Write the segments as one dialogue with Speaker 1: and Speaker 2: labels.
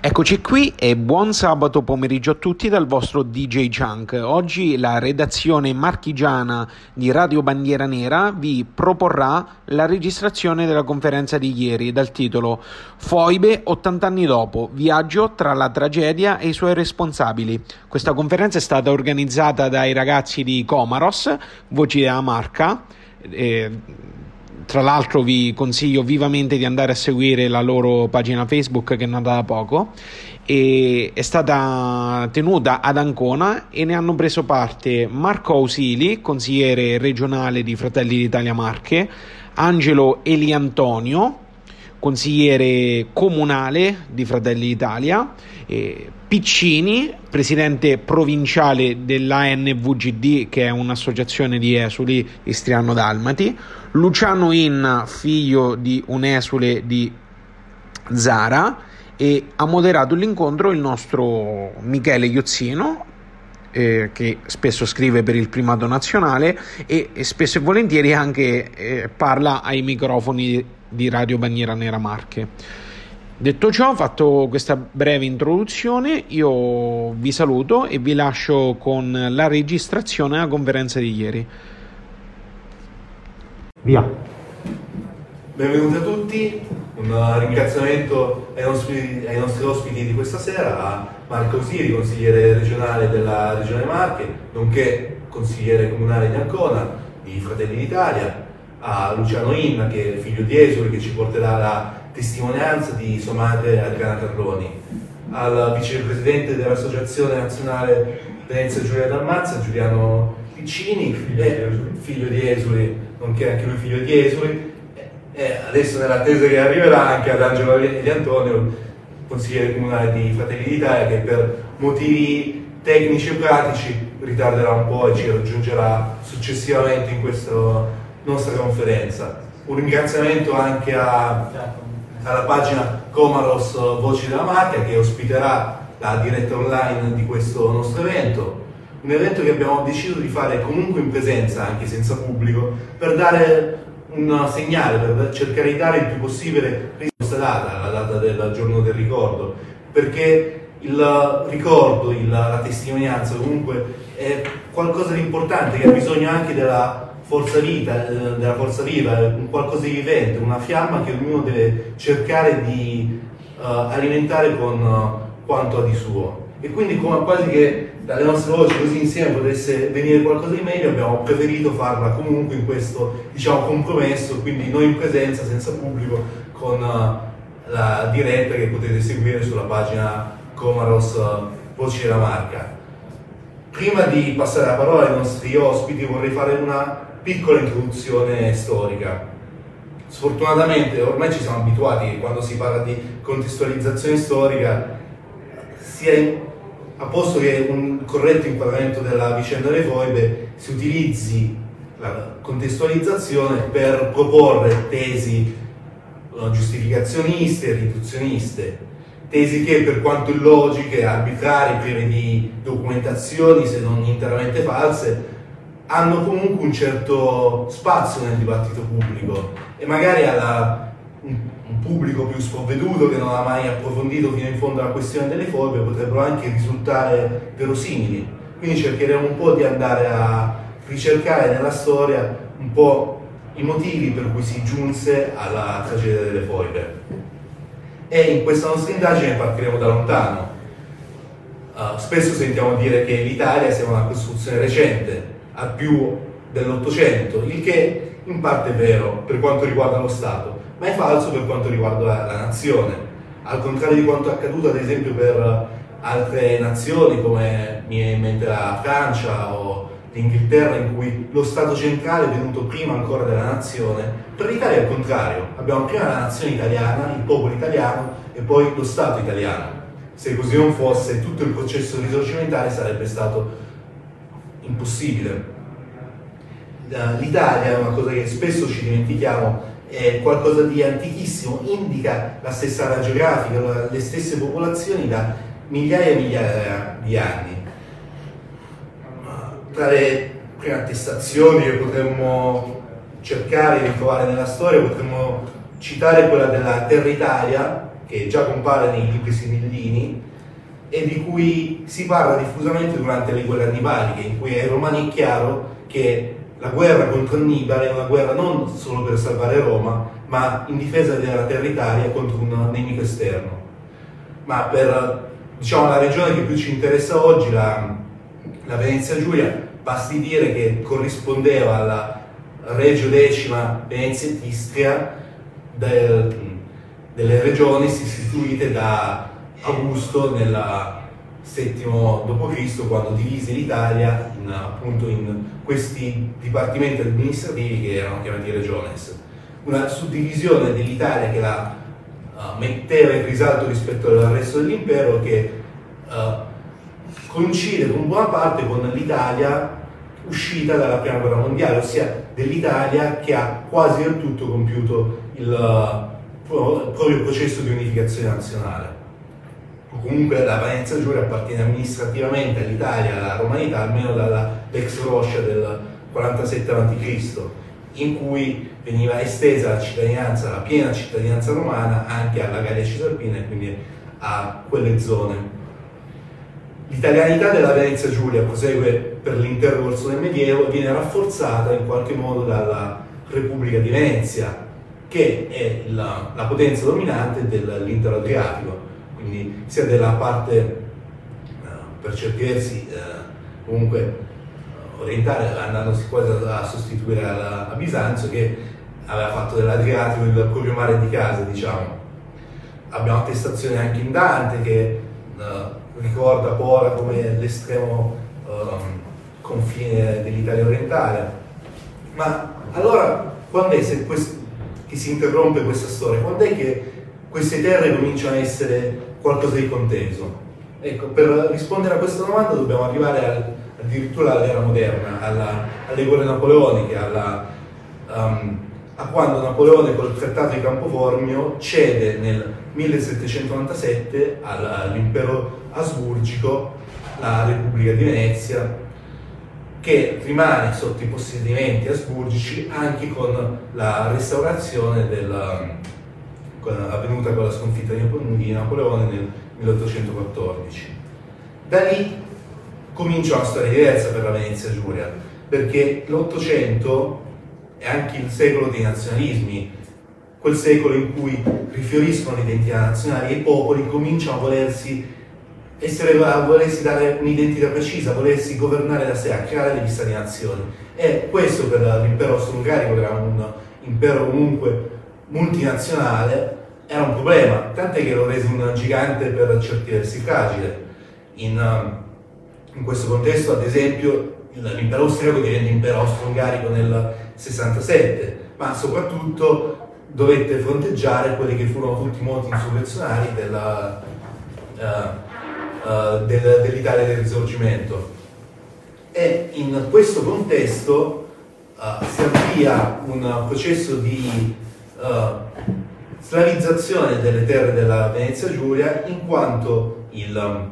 Speaker 1: Eccoci qui e buon sabato pomeriggio a tutti dal vostro DJ Chunk. Oggi la redazione marchigiana di Radio Bandiera Nera vi proporrà la registrazione della conferenza di ieri dal titolo Foibe 80 anni dopo, viaggio tra la tragedia e i suoi responsabili. Questa conferenza è stata organizzata dai ragazzi di Comaros, Voci della Marca. Eh, tra l'altro vi consiglio vivamente di andare a seguire la loro pagina Facebook che è nata da poco e è stata tenuta ad Ancona e ne hanno preso parte Marco Ausili, consigliere regionale di Fratelli d'Italia Marche, Angelo Eliantonio, consigliere comunale di Fratelli d'Italia, Piccini, presidente provinciale dell'ANVGD, che è un'associazione di esuli istriano-dalmati, Luciano In, figlio di un esule di Zara, e ha moderato l'incontro il nostro Michele Iozzino, eh, che spesso scrive per il primato nazionale e, e spesso e volentieri anche eh, parla ai microfoni di Radio Bandiera Nera Marche. Detto ciò, fatto questa breve introduzione, io vi saluto e vi lascio con la registrazione della conferenza di ieri.
Speaker 2: Via. Benvenuti a tutti, un ringraziamento ai nostri, ai nostri ospiti di questa sera, a Marco Siri, consigliere regionale della Regione Marche, nonché consigliere comunale di Ancona, di Fratelli d'Italia, a Luciano Inna, che è figlio di Esoli, che ci porterà la testimonianza di sua madre Adriana Carloni, al vicepresidente dell'Associazione Nazionale Venezia Giulia Dalmazia, Giuliano Piccini, figlio, figlio di Esoli, nonché anche lui figlio di Esoli, e adesso nell'attesa che arriverà anche ad Angelo di Antonio, consigliere comunale di Fratelli d'Italia, che per motivi tecnici e pratici ritarderà un po' e ci raggiungerà successivamente in questa nostra conferenza. Un ringraziamento anche a alla pagina Comaros Voci della Macchia che ospiterà la diretta online di questo nostro evento. Un evento che abbiamo deciso di fare comunque in presenza, anche senza pubblico, per dare un segnale, per cercare di dare il più possibile questa data, la data del giorno del ricordo, perché il ricordo, il, la testimonianza comunque è qualcosa di importante che ha bisogno anche della forza vita, eh, della forza viva, qualcosa di vivente, una fiamma che ognuno deve cercare di uh, alimentare con uh, quanto ha di suo. E quindi come quasi che dalle nostre voci così insieme potesse venire qualcosa di meglio, abbiamo preferito farla comunque in questo diciamo, compromesso, quindi noi in presenza, senza pubblico, con uh, la diretta che potete seguire sulla pagina Comaros Voci della Marca. Prima di passare la parola ai nostri ospiti vorrei fare una piccola introduzione storica. Sfortunatamente ormai ci siamo abituati che quando si parla di contestualizzazione storica sia a posto che un corretto inquadramento della vicenda delle foibe si utilizzi la contestualizzazione per proporre tesi uh, giustificazioniste e riduzioniste, tesi che per quanto illogiche, arbitrarie, prive di documentazioni se non interamente false, hanno comunque un certo spazio nel dibattito pubblico e magari alla, un, un, pubblico più sprovveduto che non ha mai approfondito fino in fondo la questione delle forme potrebbero anche risultare verosimili. Quindi cercheremo un po' di andare a ricercare nella storia un po' i motivi per cui si giunse alla tragedia delle foibe. E in questa nostra indagine partiremo da lontano. Uh, spesso sentiamo dire che l'Italia sia una costruzione recente, a più dell'Ottocento, il che in parte è vero per quanto riguarda lo Stato, ma è falso per quanto riguarda la, la nazione. Al contrario di quanto è accaduto ad esempio per altre nazioni come mi viene in mente la Francia o l'Inghilterra in cui lo Stato centrale è venuto prima ancora della nazione, per l'Italia è il contrario, abbiamo prima la nazione italiana, il popolo italiano e poi lo Stato italiano. Se così non fosse, tutto il processo risorgimentale sarebbe stato impossibile. L'Italia è una cosa che spesso ci dimentichiamo, è qualcosa di antichissimo, indica la stessa area geografica, le stesse popolazioni da migliaia e migliaia di anni. Tra le prime attestazioni che potremmo cercare di trovare nella storia, potremmo citare quella della Terra Italia, che già compare nei libri sibillini e di cui si parla diffusamente durante le guerre annibaliche, in cui ai romani è chiaro che la guerra contro Annibale è una guerra non solo per salvare Roma, ma in difesa della terra Italia contro un nemico esterno. Ma per diciamo, la regione che più ci interessa oggi, la, la Venezia Giulia, basti dire che corrispondeva alla Regio Decima Venezia Istria del, delle regioni istituite da Augusto nel VII d.C. quando divise l'Italia in, appunto in questi dipartimenti amministrativi che erano chiamati regiones. Una suddivisione dell'Italia che la uh, metteva in risalto rispetto al resto dell'impero che uh, coincide con buona parte con l'Italia uscita dalla prima guerra mondiale, ossia dell'Italia che ha quasi del tutto compiuto il uh, proprio processo di unificazione nazionale comunque la Venezia Giulia appartiene amministrativamente all'Italia, alla romanità, almeno dalla ex Roscia del 47 a.C., in cui veniva estesa la cittadinanza, la piena cittadinanza romana anche alla Gallia Cisalpina e quindi a quelle zone. L'italianità della Venezia Giulia prosegue per l'intero corso del Medioevo e viene rafforzata in qualche modo dalla Repubblica di Venezia, che è la, la potenza dominante dell'intero Adriatico quindi sia della parte eh, per certi versi eh, comunque orientale andandosi quasi a sostituire a, Bisanzio che aveva fatto dell'Adriatico il proprio mare di casa diciamo abbiamo attestazioni anche in Dante che uh, ricorda Pora come l'estremo uh, confine dell'Italia orientale ma allora quando è quest- che si interrompe questa storia? Quando è che queste terre cominciano a essere qualcosa di conteso? Ecco, per rispondere a questa domanda dobbiamo arrivare al, addirittura all'era moderna, alla, alle guerre napoleoniche, alla, um, a quando Napoleone col trattato di Campoformio cede nel 1797 all'impero asburgico la Repubblica di Venezia che rimane sotto i possedimenti asburgici anche con la restaurazione del, avvenuta con la sconfitta di Napoleone nel 1814. Da lì comincia una storia diversa per la Venezia Giulia, perché l'Ottocento è anche il secolo dei nazionalismi, quel secolo in cui rifioriscono l'identità nazionale e i popoli cominciano a volersi, essere, a volersi dare un'identità precisa, a volersi governare da sé, a creare degli stati-nazioni. E questo per l'impero austro-ungarico, che era un impero comunque multinazionale, era un problema, tant'è che lo rese un gigante per certi versi fragile. In, um, in questo contesto, ad esempio, l'impero austriaco divenne impero austro-ungarico nel 67, ma soprattutto dovette fronteggiare quelli che furono tutti i moti insurrezionali della, uh, uh, del, dell'Italia del Risorgimento. E in questo contesto uh, si avvia un processo di slavizzazione delle terre della Venezia Giulia in quanto il,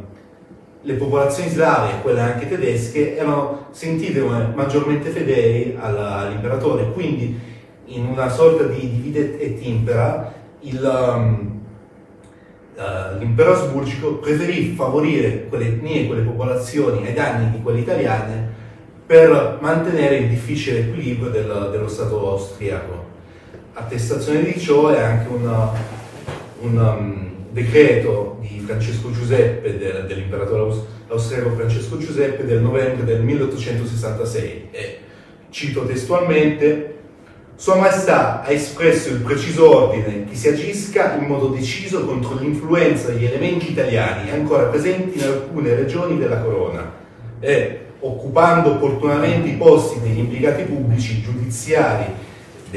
Speaker 2: le popolazioni slave quelle anche tedesche erano sentite come maggiormente fedeli all'imperatore, quindi in una sorta di divide et impera il, um, uh, l'impero asburgico preferì favorire quelle etnie quelle popolazioni ai danni di quelle italiane per mantenere il difficile equilibrio del, dello Stato austriaco attestazione di ciò è anche una, un um, decreto di Francesco Giuseppe, del, dell'imperatore austriaco Francesco Giuseppe del novembre del 1866 e cito testualmente sua Maestà ha espresso il preciso ordine che si agisca in modo deciso contro l'influenza degli elementi italiani ancora presenti in alcune regioni della corona e, occupando opportunamente i posti degli implicati pubblici, giudiziari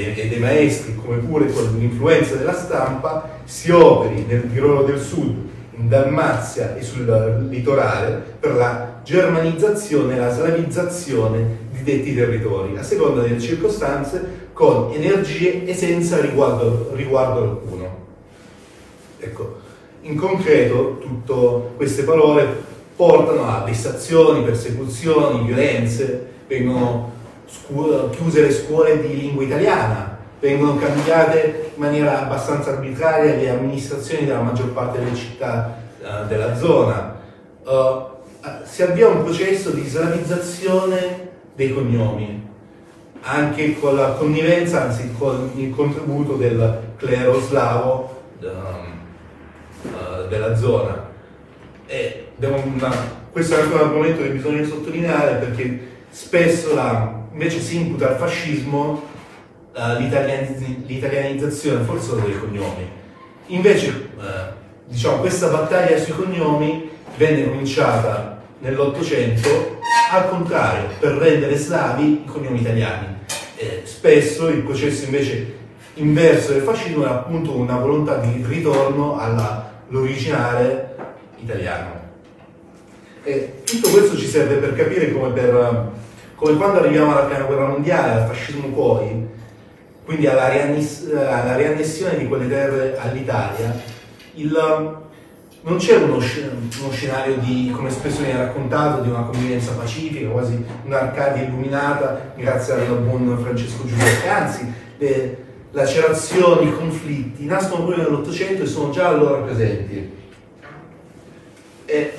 Speaker 2: dei, dei maestri come pure con l'influenza della stampa si operi nel Tirolo del Sud, in Dalmazia e sul litorale per la germanizzazione e la slavizzazione di detti territori, a seconda delle circostanze, con energie e senza riguardo, riguardo alcuno. Ecco, in concreto tutte queste parole portano a vessazioni, persecuzioni, violenze, vengono scuola, chiuse le scuole di lingua italiana, vengono cambiate in maniera abbastanza arbitraria le amministrazioni della maggior parte delle città uh, della zona. Uh, si avvia un processo di slavizzazione dei cognomi, anche con la connivenza, anzi con il contributo del clero slavo um, uh, della zona. Una, questo è anche un argomento che bisogna sottolineare perché spesso la, invece si imputa al fascismo uh, l'italianizzazione forzosa dei cognomi. Invece, uh, diciamo, questa battaglia sui cognomi venne cominciata nell'Ottocento al contrario, per rendere slavi i cognomi italiani. Eh, spesso il processo invece inverso del fascismo è appunto una volontà di ritorno all'originale italiano. E tutto questo ci serve per capire come, per, come quando arriviamo alla prima guerra mondiale, al fascismo poi, quindi alla, rianness- alla riannessione di quelle terre all'Italia, il, non c'è uno, uno, scenario di, come spesso viene raccontato, di una convivenza pacifica, quasi un'Arcadia illuminata grazie al buon Francesco Giulietta, anzi le lacerazioni, i conflitti nascono proprio nell'Ottocento e sono già allora presenti. E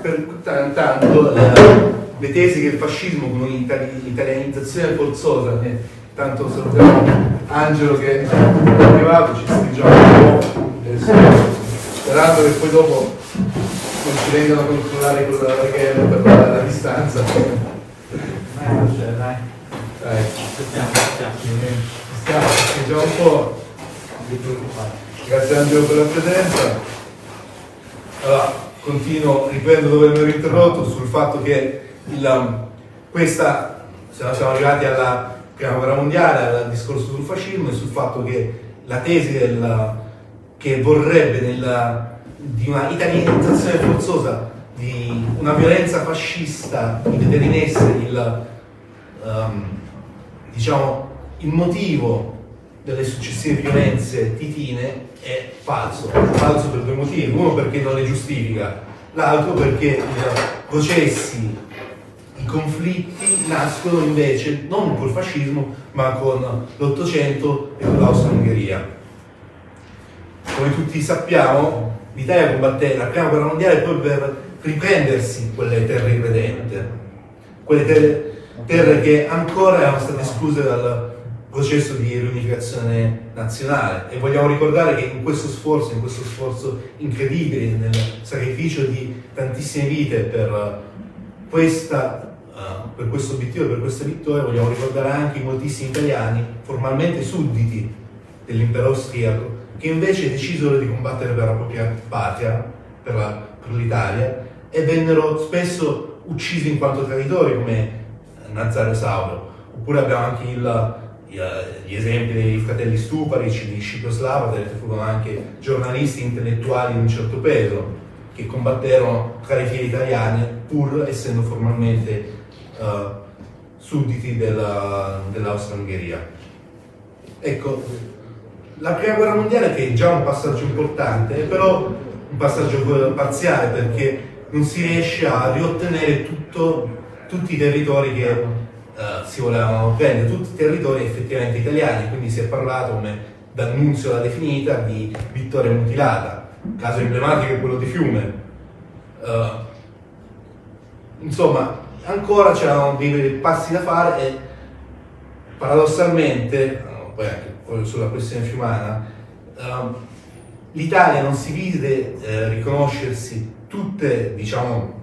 Speaker 2: per tanto le, le tesi che il fascismo con un'italianizzazione forzosa, eh, tanto salutiamo Angelo che è arrivato, ci stringiamo un po' sperando che poi dopo non ci vengano a controllare con la per la, la distanza. Dai. Dai, aspettiamo, aspettiamo. Stiamo, un po'. Grazie Angelo per la presenza. Allora, continuo, riprendo dove mi ero interrotto sul fatto che il, questa, siamo arrivati alla prima guerra mondiale, al discorso sul fascismo e sul fatto che la tesi del che vorrebbe nella, di una italianizzazione forzosa, di una violenza fascista che determinesse il, um, diciamo, il motivo delle successive violenze titine è falso. Falso per due motivi. Uno perché non le giustifica, l'altro perché i processi, i conflitti nascono invece non col fascismo ma con l'Ottocento e con l'Austria-Ungheria come tutti sappiamo, l'Italia combatté la prima guerra mondiale proprio per riprendersi quelle terre irredente, quelle terre, terre che ancora erano state escluse dal processo di riunificazione nazionale. E vogliamo ricordare che in questo sforzo, in questo sforzo incredibile, nel sacrificio di tantissime vite per, questa, uh, per questo obiettivo, per questa vittoria, vogliamo ricordare anche i moltissimi italiani formalmente sudditi dell'impero austriaco che invece decisero di combattere per la propria patria, per, la, per l'Italia, e vennero spesso uccisi in quanto traditori come Nazario Sauro. Oppure abbiamo anche il, gli esempi dei fratelli Stuparici di Scipio Slava, che furono anche giornalisti intellettuali di un certo peso, che combatterono tra le file italiane pur essendo formalmente uh, sudditi della, dell'Austria-Ungheria. Ecco, la prima guerra mondiale che è già un passaggio importante, però un passaggio parziale perché non si riesce a riottenere tutto, tutti i territori che uh, si volevano prendere, tutti i territori effettivamente italiani, quindi si è parlato come d'annunzio alla definita di vittoria mutilata, caso emblematico è quello di Fiume. Uh, insomma, ancora c'erano dei passi da fare e paradossalmente, poi anche sulla questione fiumana, uh, l'Italia non si vide eh, riconoscersi tutte diciamo,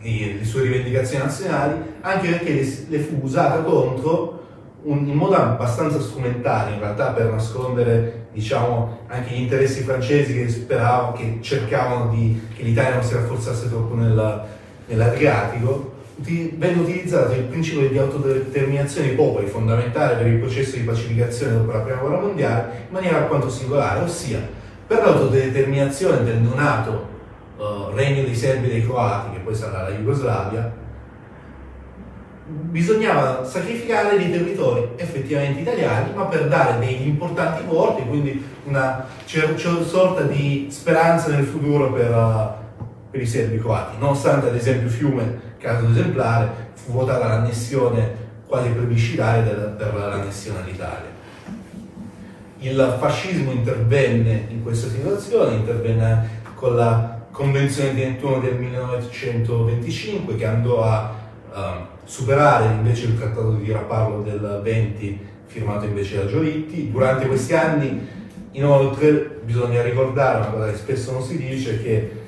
Speaker 2: le sue rivendicazioni nazionali, anche perché le, fu usata contro in modo abbastanza strumentale in realtà per nascondere diciamo, anche gli interessi francesi che speravano, che cercavano di, che l'Italia non si rafforzasse troppo nella, nell'Adriatico venne utilizzato il principio di autodeterminazione dei popoli, fondamentale per il processo di pacificazione dopo la prima guerra mondiale, in maniera alquanto singolare, ossia per l'autodeterminazione del neonato uh, regno dei serbi e dei croati, che poi sarà la Jugoslavia, bisognava sacrificare dei territori effettivamente italiani, ma per dare degli importanti porti, quindi una sorta di speranza nel futuro per, uh, per i serbi croati, nonostante ad esempio Fiume caso esemplare, fu votata l'annessione quasi plebiscitaria per l'annessione all'Italia. Il fascismo intervenne in questa situazione, intervenne con la Convenzione di 21 del 1925 che andò a uh, superare invece il trattato di Rapallo del 20 firmato invece da Giolitti. Durante questi anni inoltre bisogna ricordare una cosa che spesso non si dice che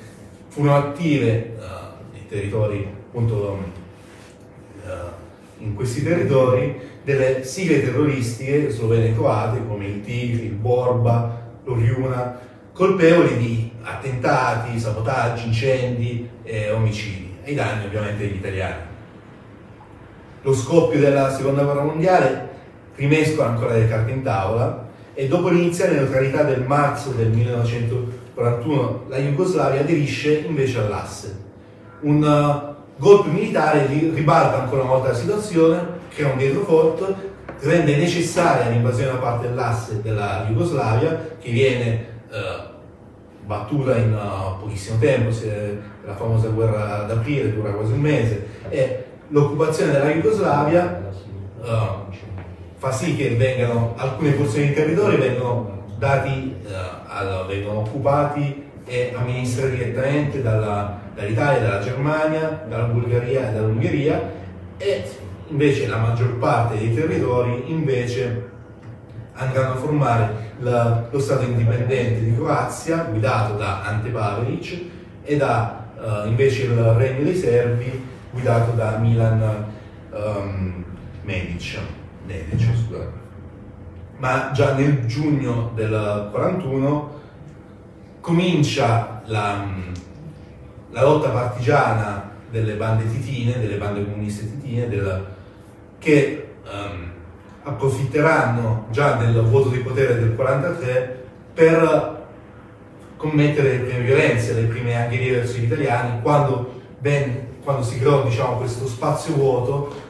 Speaker 2: furono attive uh, nei territori appunto uh, in questi territori delle sigle terroristiche slovene croate come il Tigri, il Borba, l'Oriuna, colpevoli di attentati, sabotaggi, incendi e omicidi, ai danni ovviamente degli italiani. Lo scoppio della seconda guerra mondiale rimescola ancora le carte in tavola e dopo l'iniziale neutralità del marzo del 1941 la Jugoslavia aderisce invece all'asse. Un uh, golpe militare ribalta ancora una volta la situazione, crea un dietrofront, rende necessaria l'invasione da parte dell'asse della Jugoslavia che viene uh, battuta in uh, pochissimo tempo, la famosa guerra d'aprile dura quasi un mese, e l'occupazione della Jugoslavia uh, fa sì che vengano, alcune porzioni di territorio vengono dati, uh, allora, vengono occupati e amministrati direttamente dalla, dall'Italia, dalla Germania, dalla Bulgaria e dall'Ungheria e invece la maggior parte dei territori invece andranno a formare la, lo Stato indipendente di Croazia, guidato da Ante Pavelic, e da uh, invece il Regno dei Serbi, guidato da Milan um, Medic. Medic Ma già nel giugno del 41 comincia la, la lotta partigiana delle bande titine, delle bande comuniste titine, del, che um, approfitteranno già del vuoto di potere del 43 per commettere le prime violenze, le prime angherie verso gli italiani, quando, ben, quando si creò diciamo, questo spazio vuoto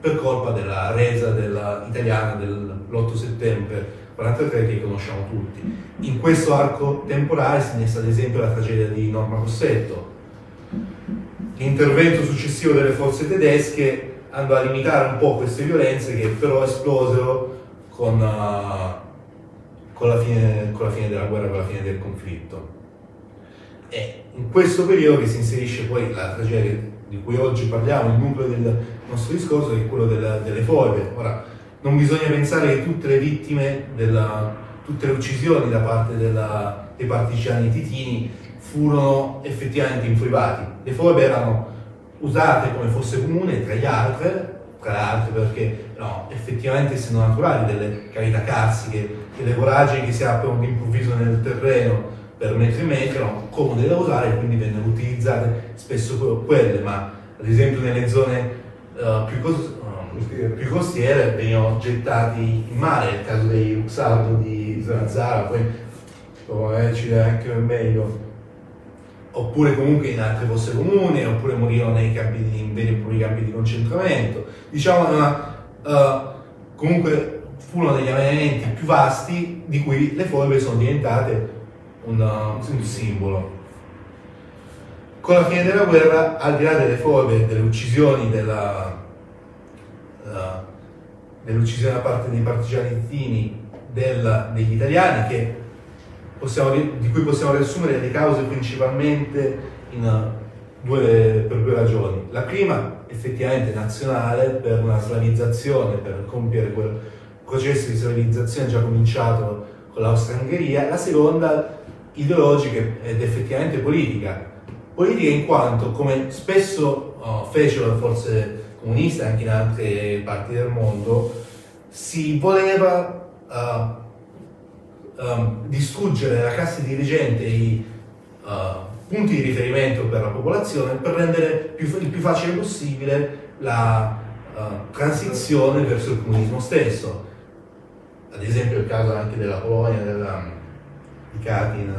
Speaker 2: per colpa della resa della, italiana dell'8 settembre 43 che conosciamo tutti. In questo arco temporale si innesta ad esempio la tragedia di Norma Rossetto, l'intervento successivo delle forze tedesche andò a limitare un po' queste violenze che però esplosero con, uh, con, la fine, con la fine della guerra, con la fine del conflitto. E in questo periodo che si inserisce poi la tragedia di cui oggi parliamo, il nucleo del nostro discorso, che è quello della, delle foibe. Ora, non bisogna pensare che tutte le vittime, della, tutte le uccisioni da parte della, dei partigiani titini furono effettivamente infoibati. Le foibe erano usate come fosse comune tra gli altri, tra le altre perché no, effettivamente essendo naturali delle cavità carsiche, delle voragini che si aprono d'improvviso nel terreno per metri e metri erano comode da usare e quindi vennero utilizzate spesso quelle, ma ad esempio nelle zone uh, più, cos- uh, più, costiere venivano gettati in mare, nel caso dei Uxardo di Zanzara, poi oh, ci dà anche meglio oppure comunque in altre fosse comuni, oppure morirono nei campi di, in veri e propri campi di concentramento. Diciamo, una, uh, comunque furono degli avvenimenti più vasti di cui le foibe sono diventate un, un simbolo. Con la fine della guerra, al di là delle foibe, delle uccisioni, della, uh, dell'uccisione da parte dei partigiani titini del, degli italiani che possiamo, di cui possiamo riassumere le cause principalmente due, per due ragioni. La prima, effettivamente nazionale, per una slavizzazione, per compiere quel processo di slavizzazione già cominciato con l'Austria-Ungheria. La seconda, ideologica ed effettivamente politica. Politica in quanto, come spesso oh, fecero le forze comuniste anche in altre parti del mondo, si voleva uh, um, distruggere la classe dirigente e i uh, punti di riferimento per la popolazione per rendere più, il più facile possibile la uh, transizione verso il comunismo stesso. Ad esempio il caso anche della Polonia, della, di Katin,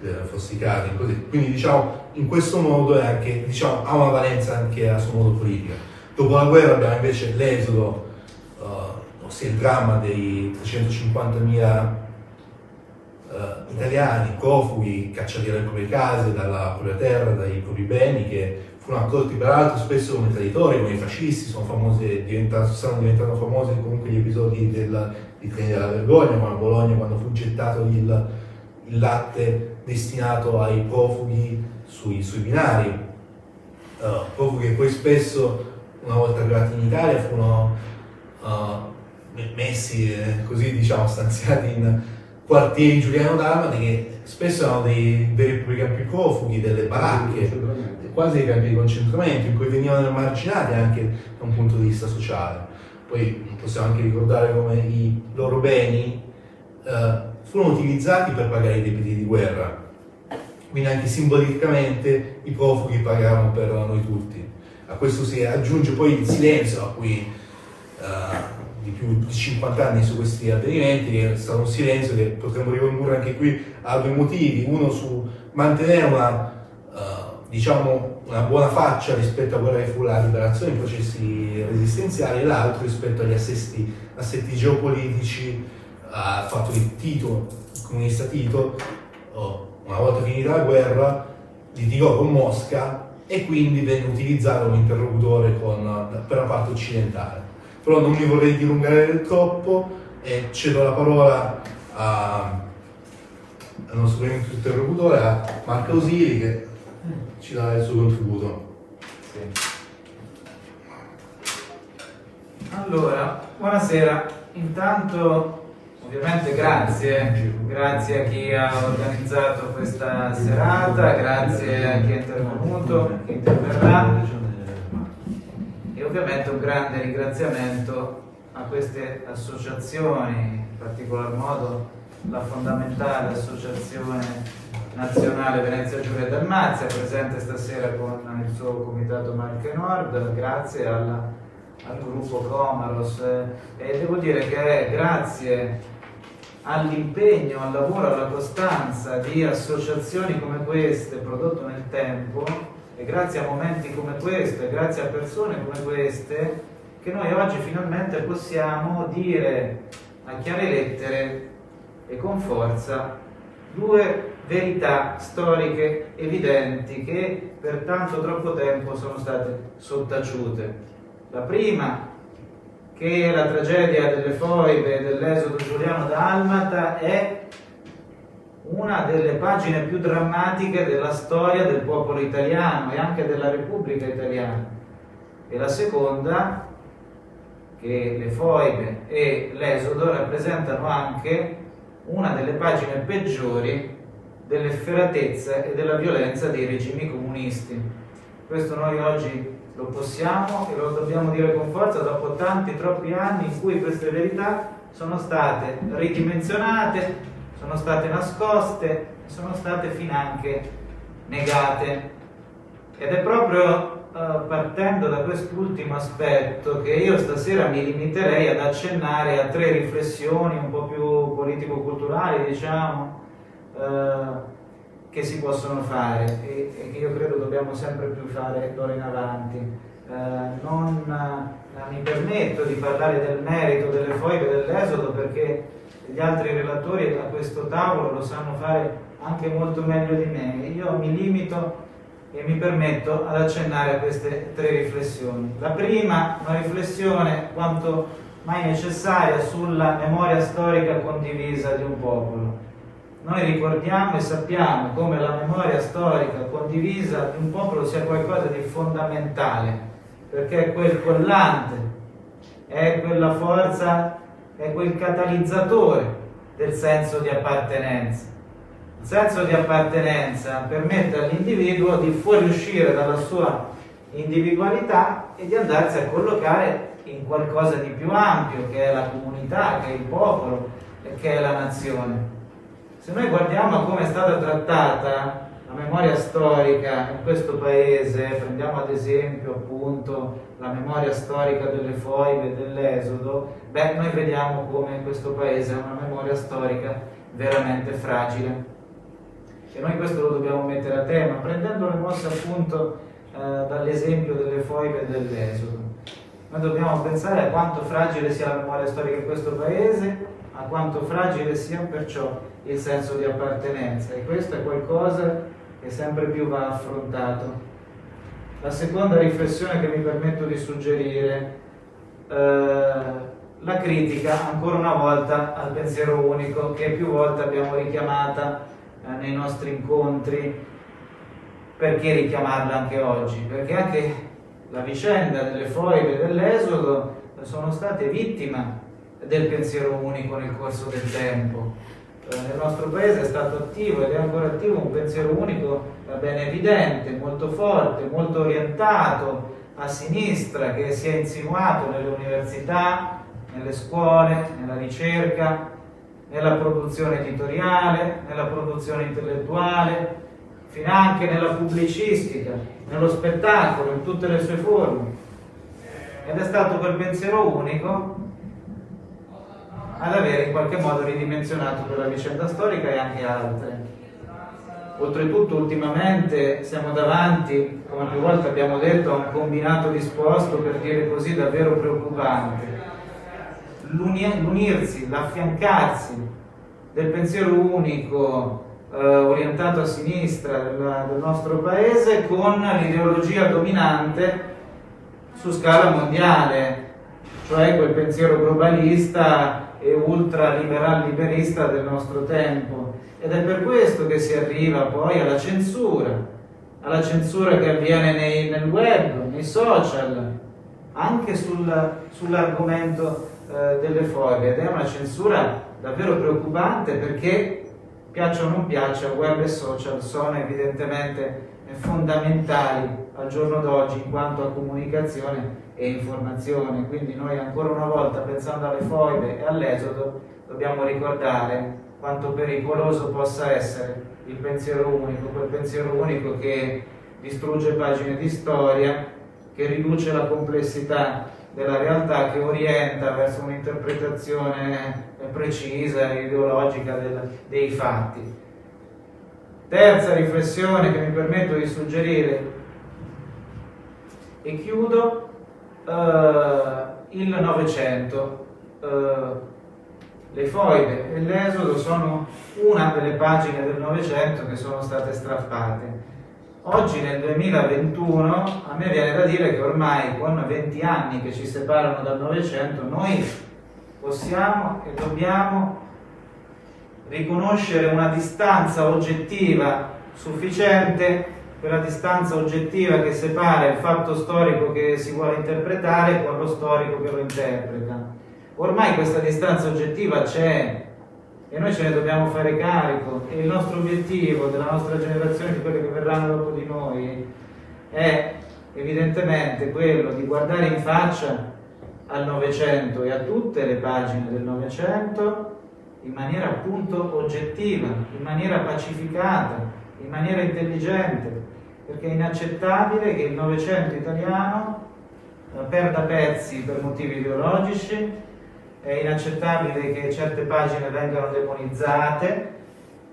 Speaker 2: della Fossi Katin, così. Quindi diciamo in questo modo anche, diciamo, ha una valenza anche a suo modo politica. Dopo la guerra abbiamo invece l'esodo, uh, ossia il dramma dei 350.000 uh, italiani, profughi cacciati dalle proprie case, dalla propria terra, dai propri beni, che furono accolti peraltro spesso come traditori, come i fascisti, sono famosi, stanno diventando famosi comunque gli episodi del, di treni della vergogna, come a Bologna quando fu gettato il, il latte destinato ai profughi sui, sui binari, uh, profughi che poi spesso, una volta arrivati in Italia, furono uh, messi, eh, così diciamo, stanziati in quartieri Giuliano Dalmati che spesso erano dei veri e propri campi profughi, delle baracche, quasi dei campi di concentramento in cui venivano emarginati anche da un punto di vista sociale. Poi possiamo anche ricordare come i loro beni eh, furono utilizzati per pagare i debiti di guerra, quindi anche simbolicamente i profughi pagavano per noi tutti. A questo si aggiunge poi il silenzio a cui eh, di più di 50 anni su questi avvenimenti, è stato un silenzio che potremmo ricondurre anche qui a due motivi, uno su mantenere una, uh, diciamo, una buona faccia rispetto a quella che fu la liberazione in processi resistenziali e l'altro rispetto agli assesti, assetti geopolitici, al fatto che Tito, il comunista Tito, oh, una volta finita la guerra, litigò con Mosca e quindi venne utilizzato come interlocutore con, per la parte occidentale però non mi vorrei dilungare troppo e cedo la parola a, al nostro primo interlocutore, a Marco Osiri che ci dà il suo contributo. Sì.
Speaker 3: Allora, buonasera. Intanto ovviamente grazie, grazie a chi ha organizzato questa serata, grazie a chi è intervenuto, chi interverrà ovviamente un grande ringraziamento a queste associazioni, in particolar modo la fondamentale associazione nazionale Venezia Giulia Dalmazia, presente stasera con il suo comitato Marche Nord, grazie alla, al gruppo Comaros. E devo dire che grazie all'impegno, al lavoro, alla costanza di associazioni come queste prodotto nel tempo, è grazie a momenti come questo, è grazie a persone come queste che noi oggi finalmente possiamo dire a chiare lettere e con forza due verità storiche evidenti che per tanto troppo tempo sono state sottaciute. La prima, che la tragedia delle foibe dell'esodo giuliano da Almata è una delle pagine più drammatiche della storia del popolo italiano e anche della Repubblica italiana. E la seconda, che le foibe e l'esodo rappresentano anche una delle pagine peggiori dell'efferatezza e della violenza dei regimi comunisti. Questo noi oggi lo possiamo e lo dobbiamo dire con forza dopo tanti, troppi anni in cui queste verità sono state ridimensionate, sono state nascoste sono state finanche negate. Ed è proprio uh, partendo da quest'ultimo aspetto che io stasera mi limiterei ad accennare a tre riflessioni un po' più politico-culturali, diciamo, uh, che si possono fare e, che io credo dobbiamo sempre più fare d'ora in avanti. Uh, non mi permetto di parlare del merito delle foibe dell'esodo perché gli altri relatori a questo tavolo lo sanno fare anche molto meglio di me. Io mi limito e mi permetto ad accennare a queste tre riflessioni. La prima, una riflessione quanto mai necessaria sulla memoria storica condivisa di un popolo. Noi ricordiamo e sappiamo come la memoria storica condivisa di un popolo sia qualcosa di fondamentale, perché è quel collante, è quella forza è quel catalizzatore del senso di appartenenza. Il senso di appartenenza permette all'individuo di fuoriuscire dalla sua individualità e di andarsi a collocare in qualcosa di più ampio, che è la comunità, che è il popolo e che è la nazione. Se noi guardiamo come è stata trattata la memoria storica in questo paese, prendiamo ad esempio appunto la memoria storica delle foibe dell'esodo, beh, noi vediamo come questo paese ha una memoria storica veramente fragile. E noi questo lo dobbiamo mettere a tema, prendendo le mosse appunto eh, dall'esempio delle foibe dell'esodo. Noi dobbiamo pensare a quanto fragile sia la memoria storica in questo paese, a quanto fragile sia perciò il senso di appartenenza e questo è qualcosa che sempre più va affrontato. La seconda riflessione che mi permetto di suggerire, eh, la critica ancora una volta al pensiero unico che più volte abbiamo richiamata eh, nei nostri incontri. Perché richiamarla anche oggi? Perché anche la vicenda delle foibe dell'Esodo sono state vittime del pensiero unico nel corso del tempo. Eh, nel nostro paese è stato attivo ed è ancora attivo un pensiero unico ben evidente, molto forte, molto orientato a sinistra che si è insinuato nelle università, nelle scuole, nella ricerca, nella produzione editoriale, nella produzione intellettuale, fino anche nella pubblicistica, nello spettacolo, in tutte le sue forme. Ed è stato quel pensiero unico ad avere in qualche modo ridimensionato quella vicenda storica e anche altre. Oltretutto ultimamente siamo davanti, come più volte abbiamo detto, a un combinato disposto, per dire così, davvero preoccupante. L'unirsi, l'affiancarsi del pensiero unico eh, orientato a sinistra del, del nostro paese con l'ideologia dominante su scala mondiale, cioè quel pensiero globalista e ultraliberal liberista del nostro tempo ed è per questo che si arriva poi alla censura, alla censura che avviene nei, nel web, nei social, anche sul, sull'argomento eh, delle foglie. Ed è una censura davvero preoccupante perché, piaccia o non piaccia, web e social sono evidentemente fondamentali al giorno d'oggi in quanto a comunicazione e informazione. Quindi noi ancora una volta, pensando alle foibe e all'esodo, dobbiamo ricordare quanto pericoloso possa essere il pensiero unico, quel pensiero unico che distrugge pagine di storia, che riduce la complessità della realtà, che orienta verso un'interpretazione precisa e ideologica del, dei fatti. Terza riflessione che mi permetto di suggerire e chiudo, uh, il Novecento. Uh, le foibe e l'esodo sono una delle pagine del Novecento che sono state strappate. Oggi nel 2021 a me viene da dire che ormai con 20 anni che ci separano dal Novecento noi possiamo e dobbiamo riconoscere una distanza oggettiva sufficiente, quella distanza oggettiva che separa il fatto storico che si vuole interpretare con lo storico che lo interpreta. Ormai questa distanza oggettiva c'è e noi ce ne dobbiamo fare carico e il nostro obiettivo della nostra generazione, di quelle che verranno dopo di noi, è evidentemente quello di guardare in faccia al Novecento e a tutte le pagine del Novecento in maniera appunto oggettiva, in maniera pacificata, in maniera intelligente, perché è inaccettabile che il Novecento italiano perda pezzi per motivi ideologici, è inaccettabile che certe pagine vengano demonizzate,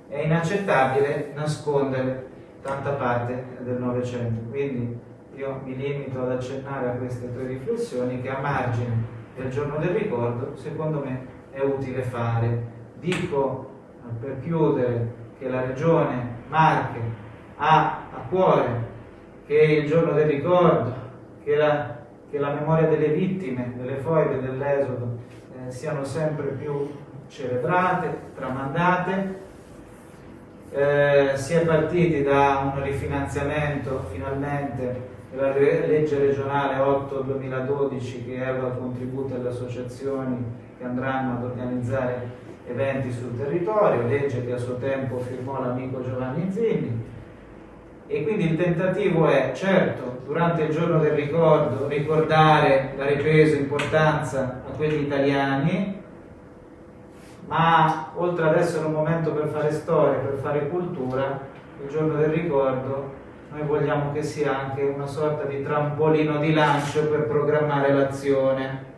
Speaker 3: è inaccettabile nascondere tanta parte del Novecento. Quindi io mi limito ad accennare a queste tre riflessioni che a margine del giorno del ricordo secondo me è utile fare. Dico per chiudere che la regione Marche ha a cuore che il giorno del ricordo, che la, che la memoria delle vittime, delle foibe dell'esodo eh, siano sempre più celebrate, tramandate. Eh, si è partiti da un rifinanziamento finalmente della legge regionale 8-2012 che eroga contributi alle associazioni che andranno ad organizzare eventi sul territorio, legge che a suo tempo firmò l'amico Giovanni Zilli. E quindi il tentativo è, certo, durante il giorno del ricordo, ricordare la ripresa importanza a quelli italiani, ma oltre ad essere un momento per fare storia, per fare cultura, il giorno del ricordo noi vogliamo che sia anche una sorta di trampolino di lancio per programmare l'azione.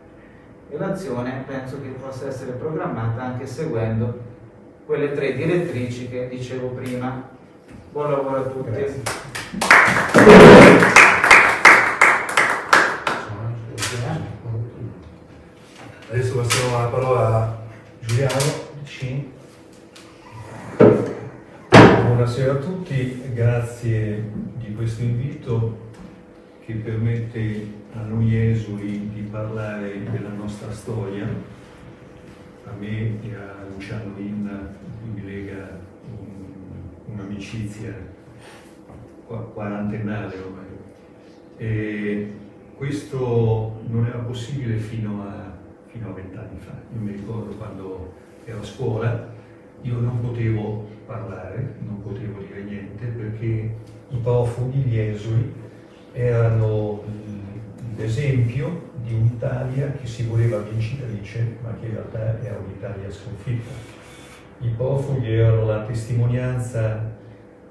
Speaker 3: E l'azione penso che possa essere programmata anche seguendo quelle tre direttrici che dicevo prima. Buon lavoro a tutti. Grazie.
Speaker 2: Adesso passiamo la parola a Giuliano
Speaker 4: Buonasera a tutti, grazie di questo invito che permette a noi esuli di parlare della nostra storia, a me e a Luciano Inna mi lega un'amicizia quarantennale ormai. E questo non era possibile fino a vent'anni fa. Io mi ricordo quando ero a scuola, io non potevo parlare, non potevo dire niente perché i profughi, gli esuli, erano l'esempio di un'Italia che si voleva vincitrice ma che in realtà era un'Italia sconfitta. I profughi erano la testimonianza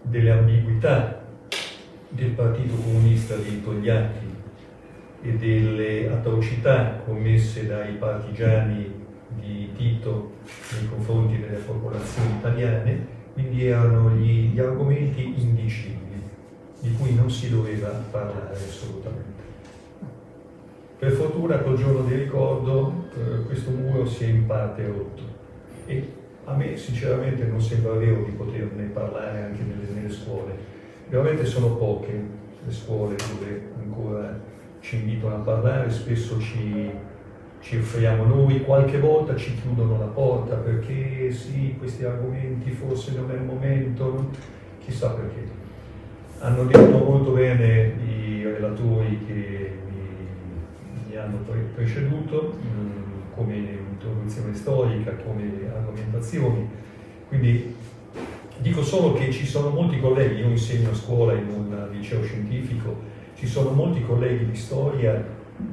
Speaker 4: delle ambiguità del Partito Comunista di Togliatti e delle atrocità commesse dai partigiani di Tito nei confronti delle popolazioni italiane, quindi erano gli, gli argomenti indicibili di cui non si doveva parlare assolutamente. Per fortuna col giorno di ricordo eh, questo muro si è in parte rotto e a me sinceramente non sembra vero di poterne parlare anche nelle, nelle scuole. Veramente sono poche le scuole dove ancora ci invitano a parlare, spesso ci, ci offriamo noi, qualche volta ci chiudono la porta perché sì, questi argomenti forse non è il momento, chissà perché. Hanno detto molto bene i relatori che mi, mi hanno preceduto, mm, come introduzione storica, come argomentazioni. Quindi dico solo che ci sono molti colleghi, io insegno a scuola in un liceo scientifico, ci sono molti colleghi di storia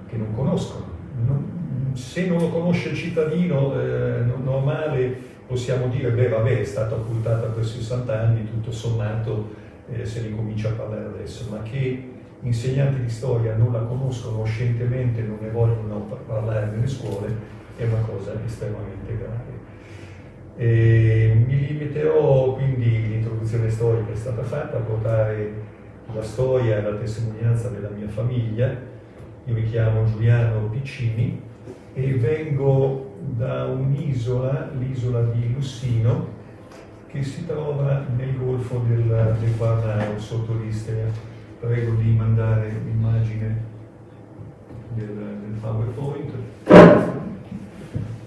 Speaker 4: che non conoscono. Non, se non lo conosce il cittadino eh, normale possiamo dire, beh vabbè, è stata occultata per 60 anni, tutto sommato eh, se ne comincia a parlare adesso, ma che insegnanti di storia non la conoscono scientemente, non ne vogliono parlare nelle scuole, è una cosa estremamente grave. E mi limiterò quindi, l'introduzione storica è stata fatta, a portare la storia e la testimonianza della mia famiglia. Io mi chiamo Giuliano Piccini, e vengo da un'isola, l'isola di Lussino, che si trova nel golfo del, del Quarnaro, sotto l'Istria. Prego di mandare l'immagine del, del PowerPoint.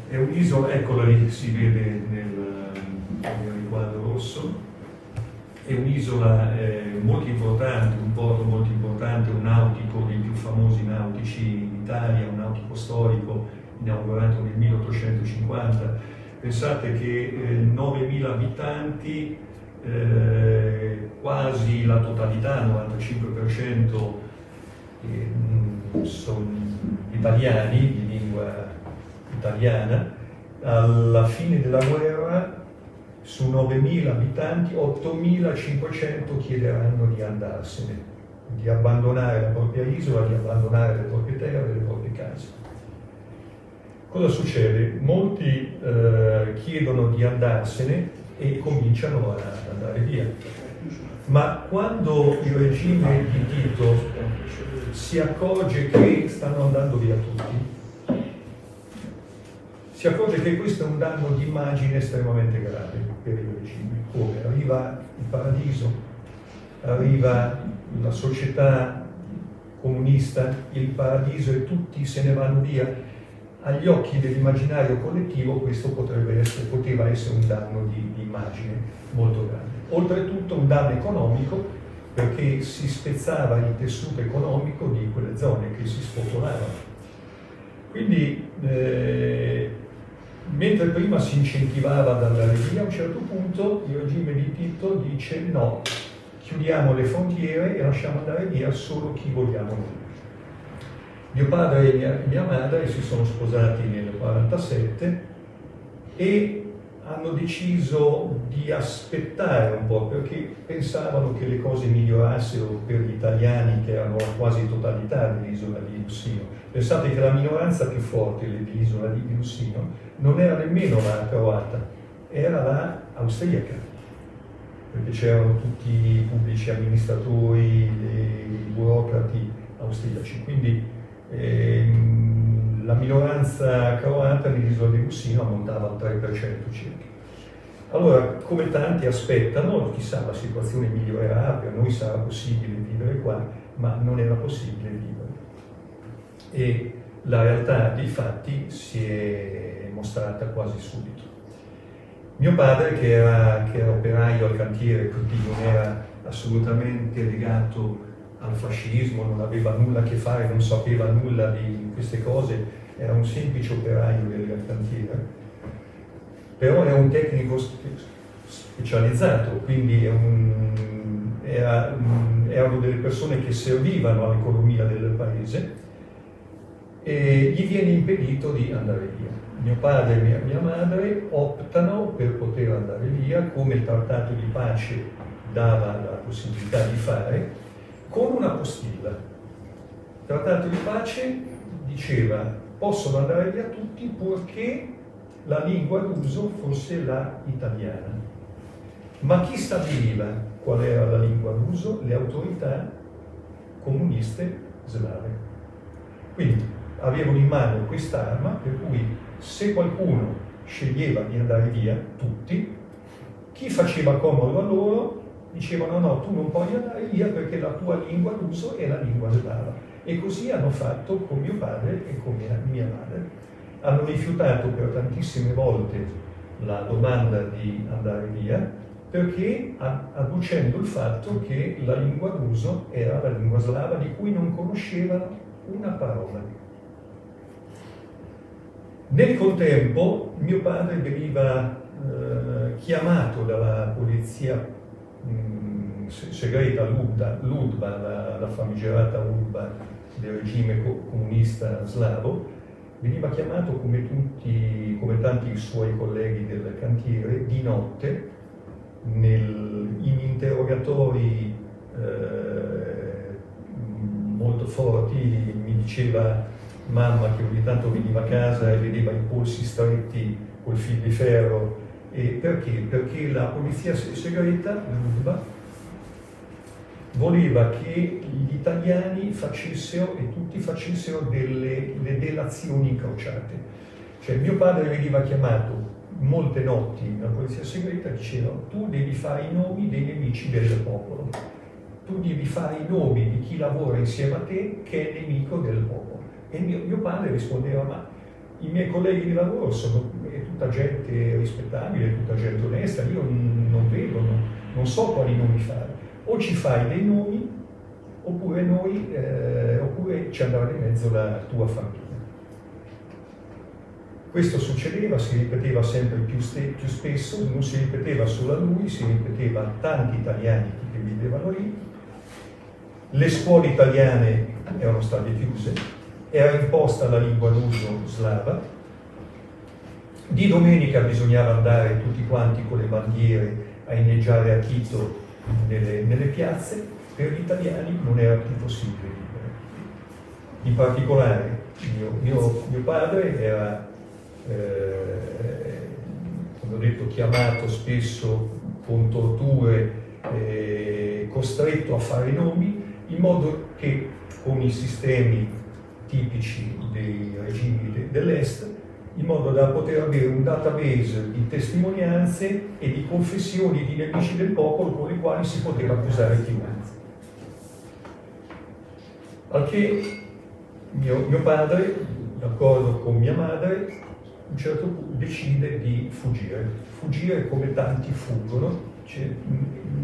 Speaker 4: È un'isola, eccola lì, si vede nel, nel riquadro rosso. È un'isola eh, molto importante, un porto molto importante, un nautico dei più famosi nautici d'Italia, un nautico storico inaugurato nel 1850. Pensate che eh, 9.000 abitanti, eh, quasi la totalità, il 95%, eh, sono italiani, di lingua italiana. Alla fine della guerra su 9.000 abitanti 8.500 chiederanno di andarsene, di abbandonare la propria isola, di abbandonare le proprie terre, le proprie case. Cosa succede? Molti eh, chiedono di andarsene e cominciano ad andare via. Ma quando il regime di Tito si accorge che stanno andando via tutti, si accorge che questo è un danno di immagine estremamente grave per il regime. Come? Arriva il paradiso, arriva la società comunista, il paradiso e tutti se ne vanno via agli occhi dell'immaginario collettivo questo essere, poteva essere un danno di, di, immagine molto grande. Oltretutto un danno economico perché si spezzava il tessuto economico di quelle zone che si spopolavano. Quindi, eh, mentre prima si incentivava ad andare via, a un certo punto il regime di Tito dice no, chiudiamo le frontiere e lasciamo andare via solo chi vogliamo noi. Mio padre e mia, mia madre si sono sposati nel 1947 e hanno deciso di aspettare un po' perché pensavano che le cose migliorassero per gli italiani che erano la quasi totalità dell'isola di Lussino. Pensate che la minoranza più forte dell'isola di Lussino non era nemmeno la croata, era la austriaca, perché c'erano tutti i pubblici amministratori, i burocrati austriaci. Quindi ehm, la minoranza croata nell'isola di Russino ammontava al 3% circa. Allora, come tanti aspettano, chissà la situazione migliorerà, per noi sarà possibile vivere qua, ma non era possibile vivere. E la realtà dei fatti si è mostrata quasi subito. Mio padre, che era, che era operaio al cantiere, quindi non era assolutamente legato al fascismo, non aveva nulla a che fare, non sapeva nulla di queste cose, era un semplice operaio del cantiere però è un tecnico specializzato, quindi un, era, erano delle persone che servivano all'economia del paese e gli viene impedito di andare via. Mio padre e mia, madre optano per poter andare via, come il trattato di pace dava la possibilità di fare, con una postilla. Il trattato di pace diceva possono andare via tutti purché la lingua d'uso fosse la italiana. Ma chi stabiliva qual era la lingua d'uso? Le autorità comuniste slave. Quindi avevano in mano quest'arma per cui se qualcuno sceglieva di andare via, tutti, chi faceva comodo a loro dicevano no, tu non puoi andare via perché la tua lingua d'uso è la lingua slava. E così hanno fatto con mio padre e con mia, mia madre hanno rifiutato per tantissime volte la domanda di andare via perché adducendo il fatto che la lingua d'uso era la lingua slava di cui non conoscevano una parola. Nel contempo mio padre veniva eh, chiamato dalla polizia mh, mm, segreta Ludba, Ludba la, la famigerata Ludba del regime comunista slavo, veniva chiamato come, tutti, come tanti suoi colleghi del cantiere di notte nel, in interrogatori eh, molto forti, mi diceva mamma che ogni tanto veniva a casa e vedeva i polsi stretti col fil di ferro. E perché? Perché la polizia segreta, l'URBA, voleva che gli italiani facessero e tutti facessero delle, delle delazioni incrociate. Cioè mio padre veniva chiamato molte notti la polizia segreta e diceva tu devi fare i nomi dei nemici del popolo, tu devi fare i nomi di chi lavora insieme a te che è nemico del popolo. E mio, mio padre rispondeva ma i miei colleghi di lavoro sono tutta gente rispettabile, tutta gente onesta, io non vedo, non, non so quali nomi fare o ci fai dei nomi oppure, noi, eh, oppure ci andrà di mezzo la tua famiglia. Questo succedeva, si ripeteva sempre più, ste- più, spesso, non si ripeteva solo a lui, si ripeteva a tanti italiani che vivevano lì. Le scuole italiane erano state chiuse, era imposta la lingua d'uso slava. Di domenica bisognava andare tutti quanti con le bandiere a inneggiare a Tito nelle, nelle piazze, per gli italiani non era più possibile vivere. In particolare mio, mio, mio padre era, eh, come ho detto, chiamato spesso con torture, eh, costretto a fare nomi, in modo che con i sistemi tipici dei regimi dell'Est in modo da poter avere un database di testimonianze e di confessioni di nemici del popolo con i quali si poteva accusare chiunque. Al che mio, mio padre, d'accordo con mia madre, a un certo punto decide di fuggire. Fuggire come tanti fuggono. Cioè,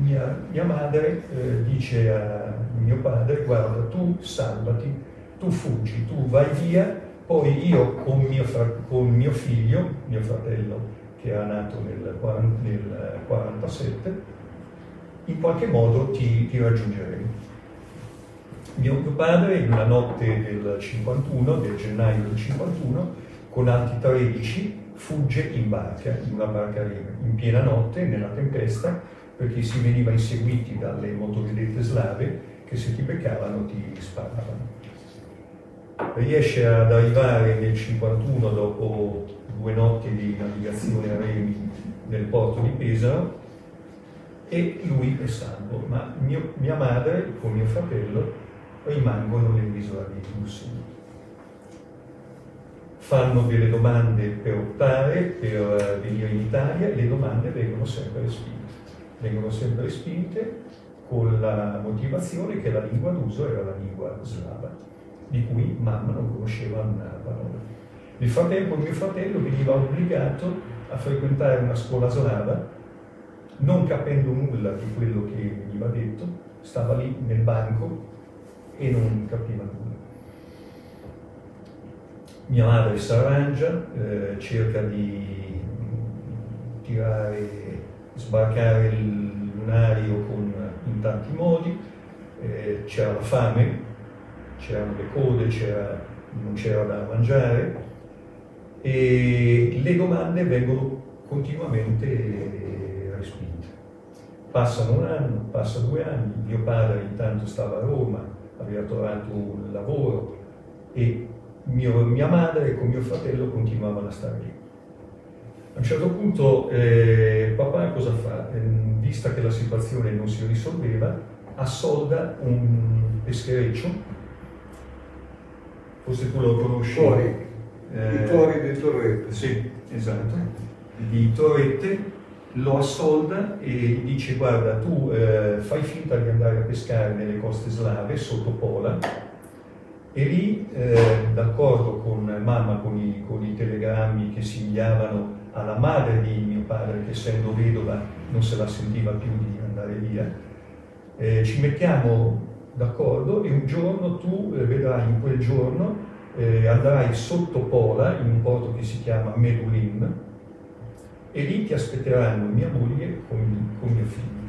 Speaker 4: mia, mia, madre eh, dice a mio padre, guarda, tu salvati, tu fuggi, tu vai via poi io con mio, con mio figlio, mio fratello, che era nato nel, 1947, in qualche modo ti, ti raggiungeremo. Mio, mio padre, in una notte del 51, del gennaio del 51, con altri 13, fugge in barca, in una barca in piena notte, nella tempesta, perché si veniva inseguiti dalle motovedette slave che se ti beccavano ti sparavano riesce ad arrivare nel 51 dopo due notti di navigazione a remi nel porto di Pesaro e lui è salvo, ma mio, mia madre con mio fratello rimangono nell'isola di Lussino. fanno delle domande per optare, per venire in Italia le domande vengono sempre respinte. Vengono sempre respinte con la motivazione che la lingua d'uso era la lingua slava, di cui mamma non conosceva una parola. Nel frattempo mio fratello veniva obbligato a frequentare una scuola slava, non capendo nulla di quello che veniva detto, stava lì nel banco e non capiva nulla. Mia madre si arrangia, eh, cerca di tirare, sbarcare il lunario con, in tanti modi, eh, c'era la fame, c'erano le code, c'era, non c'era da mangiare e le domande vengono continuamente respinte. Passano un anno, passa due anni, mio padre intanto stava a Roma, aveva trovato un lavoro e mio, mia madre con mio fratello continuavano a stare lì. A un certo punto eh, papà cosa fa? Eh, vista che la situazione non si risolveva, assolda un peschereccio, forse tu lo conosci.
Speaker 5: Fuori eh, I tuori di Torrette.
Speaker 4: Sì, esatto. Di Torrette lo assolda e gli dice guarda tu eh, fai finta di andare a pescare nelle coste slave sotto Pola e lì eh, d'accordo con mamma con i, con i, telegrammi che si inviavano alla madre di mio padre che essendo vedova non se la sentiva più di andare via eh, ci mettiamo d'accordo e un giorno tu eh, vedrai in quel giorno eh, andrai sotto Pola in un porto che si chiama Medulin e lì ti aspetteranno mia moglie con, con mio figlio.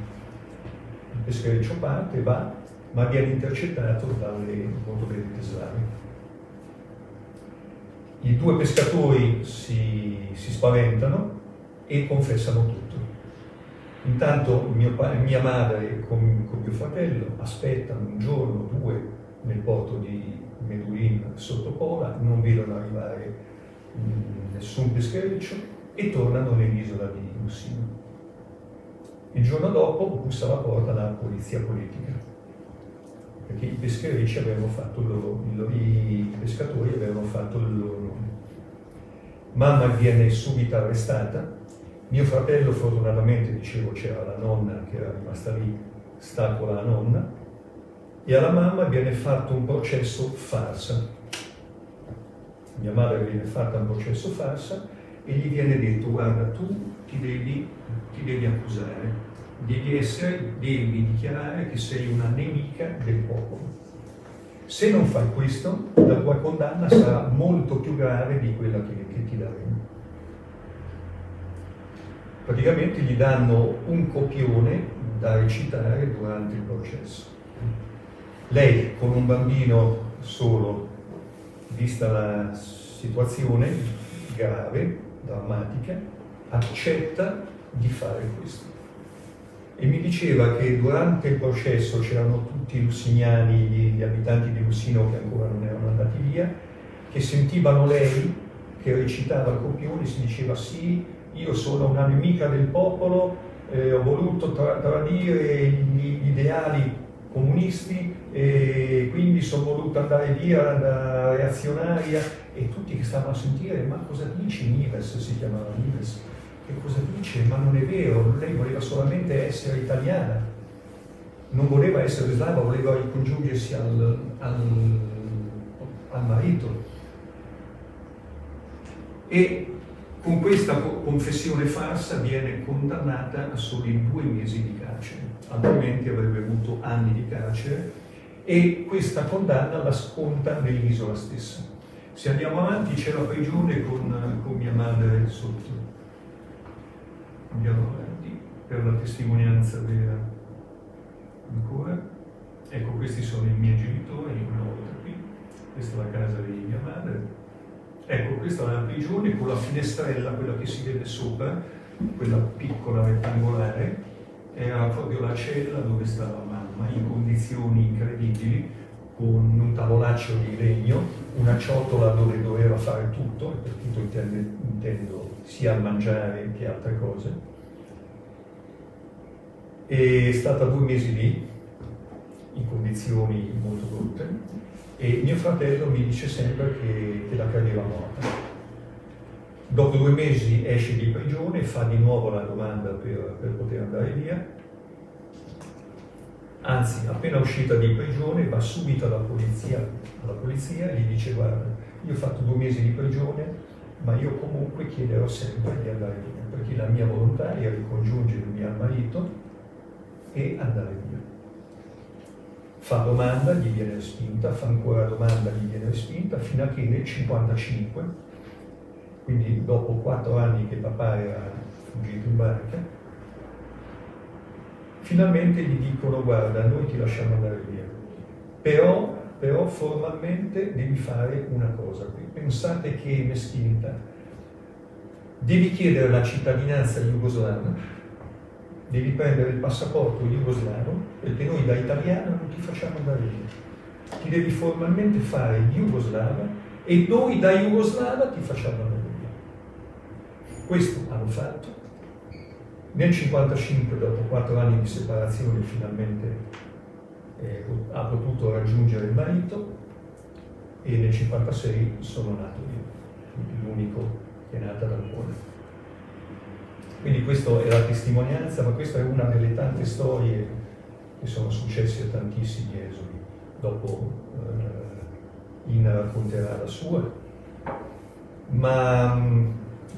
Speaker 4: Il peschereccio parte, va, ma viene intercettato dalle motovedette slave. I due pescatori si, si, spaventano e confessano tutto. Intanto mio, mia madre con, con mio fratello aspettano un giorno, due nel porto di Medulin sotto Pola, non vedono arrivare mm, nessun peschereccio e tornano nell'isola di Lussino. Il giorno dopo bussa alla porta la polizia politica, perché i pescherecci avevano fatto il loro, i pescatori avevano fatto il loro nome. Mamma viene subito arrestata, mio fratello fortunatamente, dicevo, c'era la nonna che era rimasta lì, sta con la nonna, e alla mamma viene fatto un processo farsa. Mia madre viene fatta un processo farsa e gli viene detto guarda tu ti devi, ti devi accusare, devi, essere, devi dichiarare che sei una nemica del popolo. Se non fai questo, la tua condanna sarà molto più grave di quella che, che ti daremo. Praticamente gli danno un copione da recitare durante il processo. Lei con un bambino solo, vista la situazione grave, drammatica, accetta di fare questo. E mi diceva che durante il processo c'erano tutti i lussiniani, gli abitanti di Lussino che ancora non erano andati via, che sentivano lei che recitava il copione, si diceva sì, io sono una nemica del popolo, eh, ho voluto tra- tradire gli ideali comunisti e quindi sono voluto andare via da reazionaria e tutti che stavano a sentire ma cosa dici Nives? si chiamava Nives. Che cosa dice? Ma non è vero lei voleva solamente essere italiana. Non voleva essere slava voleva ricongiungersi al, al, al marito. E con questa confessione farsa viene condannata a soli due mesi di carcere altrimenti avrebbe avuto anni di carcere e questa condanna la sconta nell'isola stessa. Se andiamo avanti c'è la prigione con, con mia madre sotto. Andiamo avanti per la testimonianza vera. Ancora. Ecco, questi sono i miei genitori, una volta qui. Questa è la casa di mia madre. Ecco, questa è la prigione con la finestrella, quella che si vede sopra, quella piccola rettangolare, era proprio la cella dove stava mamma in condizioni incredibili con un tavolaccio di legno, una ciotola dove doveva fare tutto, per tutto intendo, intendo sia mangiare che altre cose. È stata due mesi lì, in condizioni molto brutte, e mio fratello mi dice sempre che, che la credeva morta Dopo due mesi esce di prigione, fa di nuovo la domanda per, per poter andare via. Anzi, appena uscita di prigione, va subito alla polizia, alla polizia e gli dice guarda, io ho fatto due mesi di prigione, ma io comunque chiederò sempre di andare via, perché la mia volontà è ricongiungermi al marito e andare via. Fa domanda, gli viene respinta, fa ancora domanda, gli viene respinta, fino a che nel 1955, quindi dopo quattro anni che papà era fuggito in barca, finalmente gli dicono guarda, noi ti lasciamo andare via, però però formalmente devi fare una cosa. Pensate che meschinità. Devi chiedere la cittadinanza jugoslava, devi prendere il passaporto jugoslavo, perché noi da italiano ti facciamo andare via. Ti devi formalmente fare jugoslava e noi da jugoslava ti facciamo andare via. Questo hanno fatto. Nel 1955, dopo quattro anni di separazione, finalmente eh, ha potuto raggiungere il marito e nel 1956 sono nato io, l'unico che è nata dal cuore. Quindi questa è la testimonianza, ma questa è una delle tante storie che sono successe a tantissimi esuli. Dopo eh, Ina racconterà la sua. Ma mh, mm,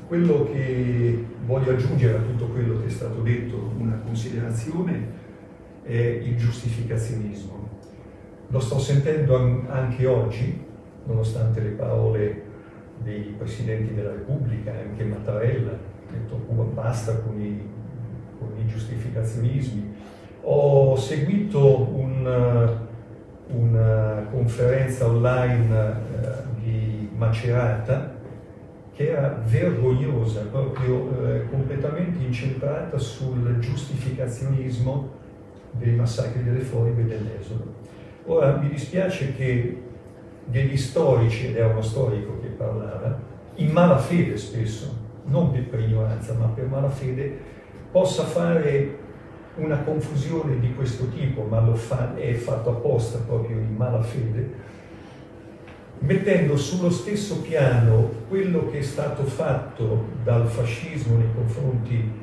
Speaker 4: quello che voglio aggiungere a tutto quello che è stato detto, una considerazione, è il giustificazionismo. Lo sto sentendo anche oggi, nonostante le parole dei presidenti della Repubblica, anche Mattarella, ha detto basta con i, con i giustificazionismi. Ho seguito un, una conferenza online eh, di Macerata che era vergognosa, proprio eh, completamente incentrata sul giustificazionismo dei massacri delle foibe e dell'esodo. Ora mi dispiace che degli storici, ed era uno storico che parlava, in malafede spesso, non per ignoranza, ma per malafede, possa fare una confusione di questo tipo, ma lo fa, è fatto apposta proprio in malafede, mettendo sullo stesso piano quello che è stato fatto dal fascismo nei confronti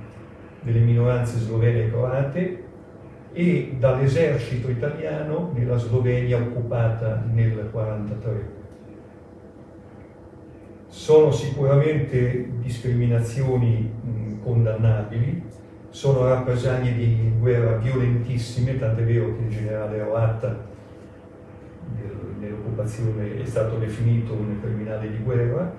Speaker 4: delle minoranze slovene e croate e dall'esercito italiano nella Slovenia occupata nel 1943. Sono sicuramente discriminazioni mh, condannabili, sono rappresaglie di guerra violentissime, tant'è vero che il generale Roatta nell'occupazione è stato definito un criminale di guerra,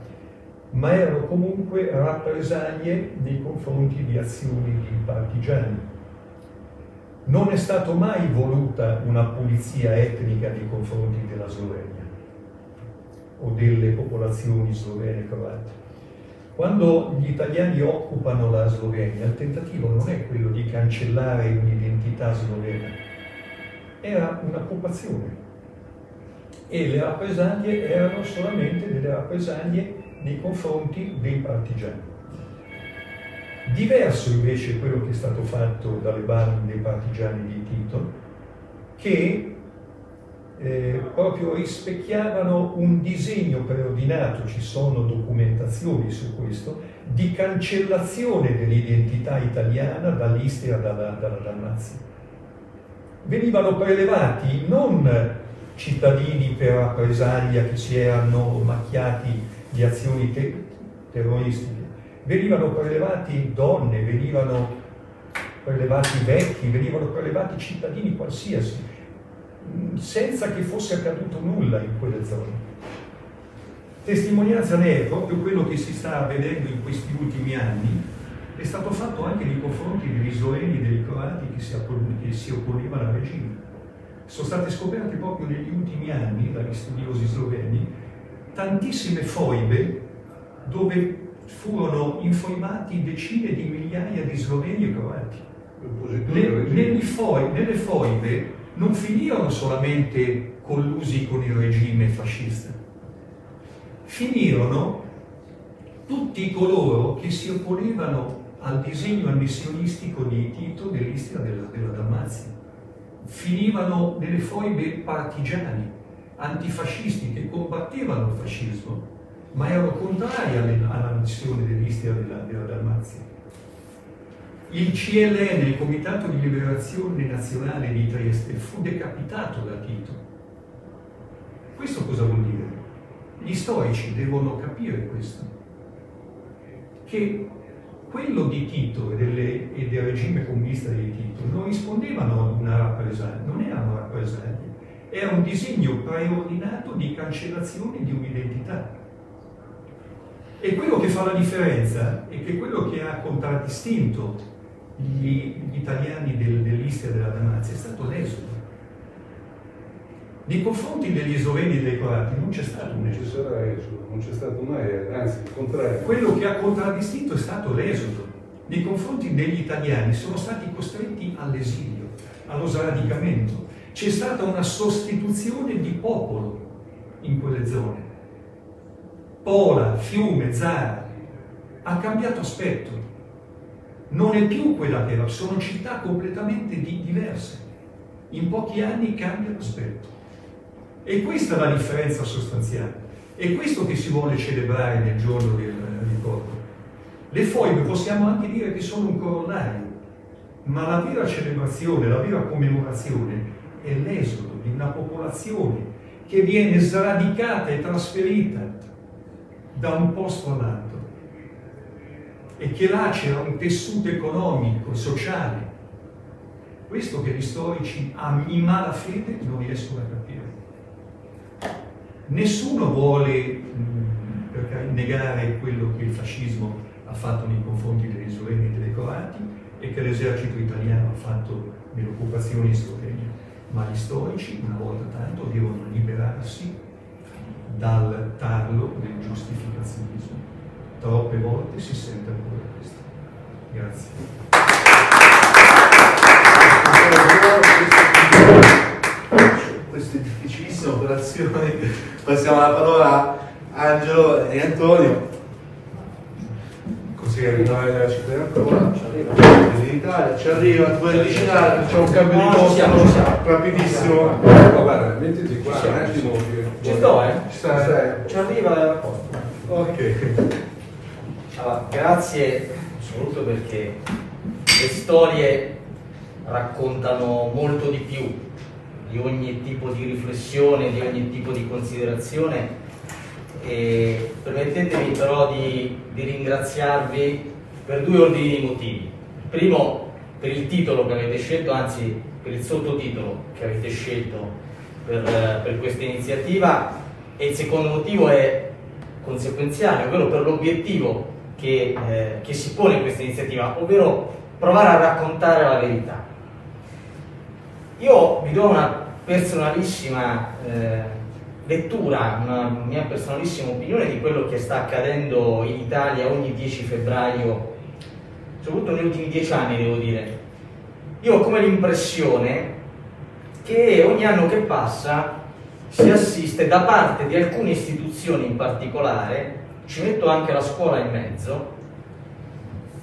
Speaker 4: ma erano comunque rappresaglie nei confronti di azioni di partigiani non è stata mai voluta una pulizia etnica nei confronti della Slovenia o delle popolazioni slovene croate. Quando gli italiani occupano la Slovenia, il tentativo non è quello di cancellare un'identità slovena, era un'occupazione e le rappresaglie erano solamente delle rappresaglie nei confronti dei partigiani. Diverso invece quello che è stato fatto dalle bande dei partigiani di Tito, che eh, proprio rispecchiavano un disegno preordinato, ci sono documentazioni su questo, di cancellazione dell'identità italiana dall'Istria, dalla, dalla Dalmazia. Venivano prelevati non cittadini per rappresaglia che si erano macchiati di azioni te- terroristiche, venivano prelevati donne, venivano prelevati vecchi, venivano prelevati cittadini qualsiasi, senza che fosse accaduto nulla in quelle zone. Testimonianza ne è proprio quello che si sta vedendo in questi ultimi anni, è stato fatto anche nei confronti degli sloveni e dei croati che si, che si opponevano al regime. Sono state scoperte proprio negli ultimi anni dagli studiosi sloveni tantissime foibe dove furono informati decine di migliaia di sloveni e croati. Foi, nelle foibe non finirono solamente collusi con il regime fascista, finirono tutti coloro che si opponevano al disegno annessionistico di Tito dell'Istria della, della Dalmazia. Finivano nelle foibe partigiani, antifascisti che combattevano il fascismo ma erano contrari all'annessione dell'Istria della, della Dalmazia. Il CLN, il Comitato di Liberazione Nazionale di Trieste, fu decapitato da Tito. Questo cosa vuol dire? Gli storici devono capire questo, che quello di Tito e, delle, e, del regime comunista di Tito non rispondevano ad una rappresaglia, non erano rappresaglie, era un disegno preordinato di cancellazione di un'identità. E quello che fa la differenza è che quello che ha contraddistinto gli, gli italiani del, dell'Istria della Dalmazia è stato l'esodo. Nei confronti degli sloveni e dei croati non c'è stato un esodo.
Speaker 5: Non sarà esodo, non c'è stato mai, anzi il contrario.
Speaker 4: Quello che ha contraddistinto è stato l'esodo. Nei confronti degli italiani sono stati costretti all'esilio, allo sradicamento. C'è stata una sostituzione di popolo in quelle zone. Pola, Fiume, Zara, ha cambiato aspetto. Non è più quella che era, sono città completamente di, diverse. In pochi anni cambia l'aspetto. E questa è la differenza sostanziale. È questo che si vuole celebrare nel giorno del ricordo. Le foibe possiamo anche dire che sono un corollario, ma la vera celebrazione, la vera commemorazione è l'esodo di una popolazione che viene sradicata e trasferita da un posto all'altro e che lacera un tessuto economico, sociale. Questo che gli storici in malafede non riescono a capire. Nessuno vuole mh, negare quello che il fascismo ha fatto nei confronti degli sloveni e dei croati e che l'esercito italiano ha fatto nell'occupazione in Slovenia, ma gli storici una volta tanto devono liberarsi dal tarlo del giustificazionismo. Troppe volte si sente ancora questo. Grazie.
Speaker 2: Queste difficilissime operazioni, passiamo la parola a Angelo e Antonio. Consigliere regionale della città di Ancona, in Italia, ci arriva, tu vuoi avvicinare, facciamo un cambio di posto rapidissimo.
Speaker 5: Ma guarda, mettiti qua un attimo.
Speaker 3: Ci sto, eh?
Speaker 2: Ci stai?
Speaker 3: Ci arriva a posto.
Speaker 2: Ok.
Speaker 6: Allora, grazie soprattutto perché le storie raccontano molto di più di ogni tipo di riflessione, di ogni tipo di considerazione e permettetemi però di, di ringraziarvi per due ordini di motivi. Il primo per il titolo che avete scelto, anzi per il sottotitolo che avete scelto per, per questa iniziativa e il secondo motivo è conseguenziale, ovvero per l'obiettivo che, eh, che si pone questa iniziativa, ovvero provare a raccontare la verità. Io vi do una personalissima eh, lettura, una mia personalissima opinione di quello che sta accadendo in Italia ogni 10 febbraio, soprattutto negli ultimi dieci anni devo dire. Io ho come l'impressione che ogni anno che passa si assiste da parte di alcune istituzioni in particolare, ci metto anche la scuola in mezzo,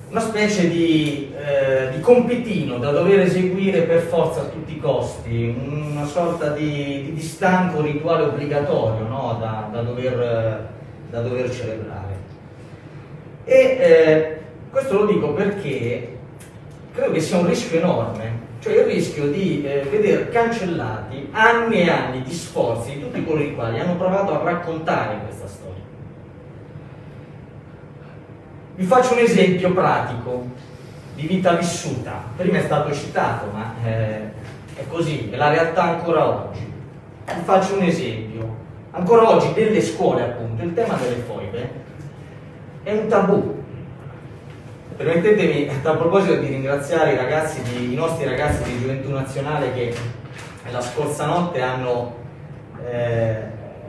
Speaker 6: una specie di, eh, di, compitino da dover eseguire per forza a tutti i costi, una sorta di, di, di stanco rituale obbligatorio no? da, da, dover, da, dover, celebrare. E eh, questo lo dico perché credo che sia un rischio enorme, cioè il rischio di eh, vedere cancellati anni e anni di sforzi di tutti coloro i quali hanno provato a raccontare questa storia. Vi faccio un esempio pratico di vita vissuta. Prima è stato citato, ma eh, è così, è la realtà ancora oggi. Vi faccio un esempio. Ancora oggi nelle scuole, appunto, il tema delle foibe è un tabù. Permettetemi, a proposito, di ringraziare i, ragazzi di, i nostri ragazzi di Gioventù Nazionale che la scorsa notte hanno eh,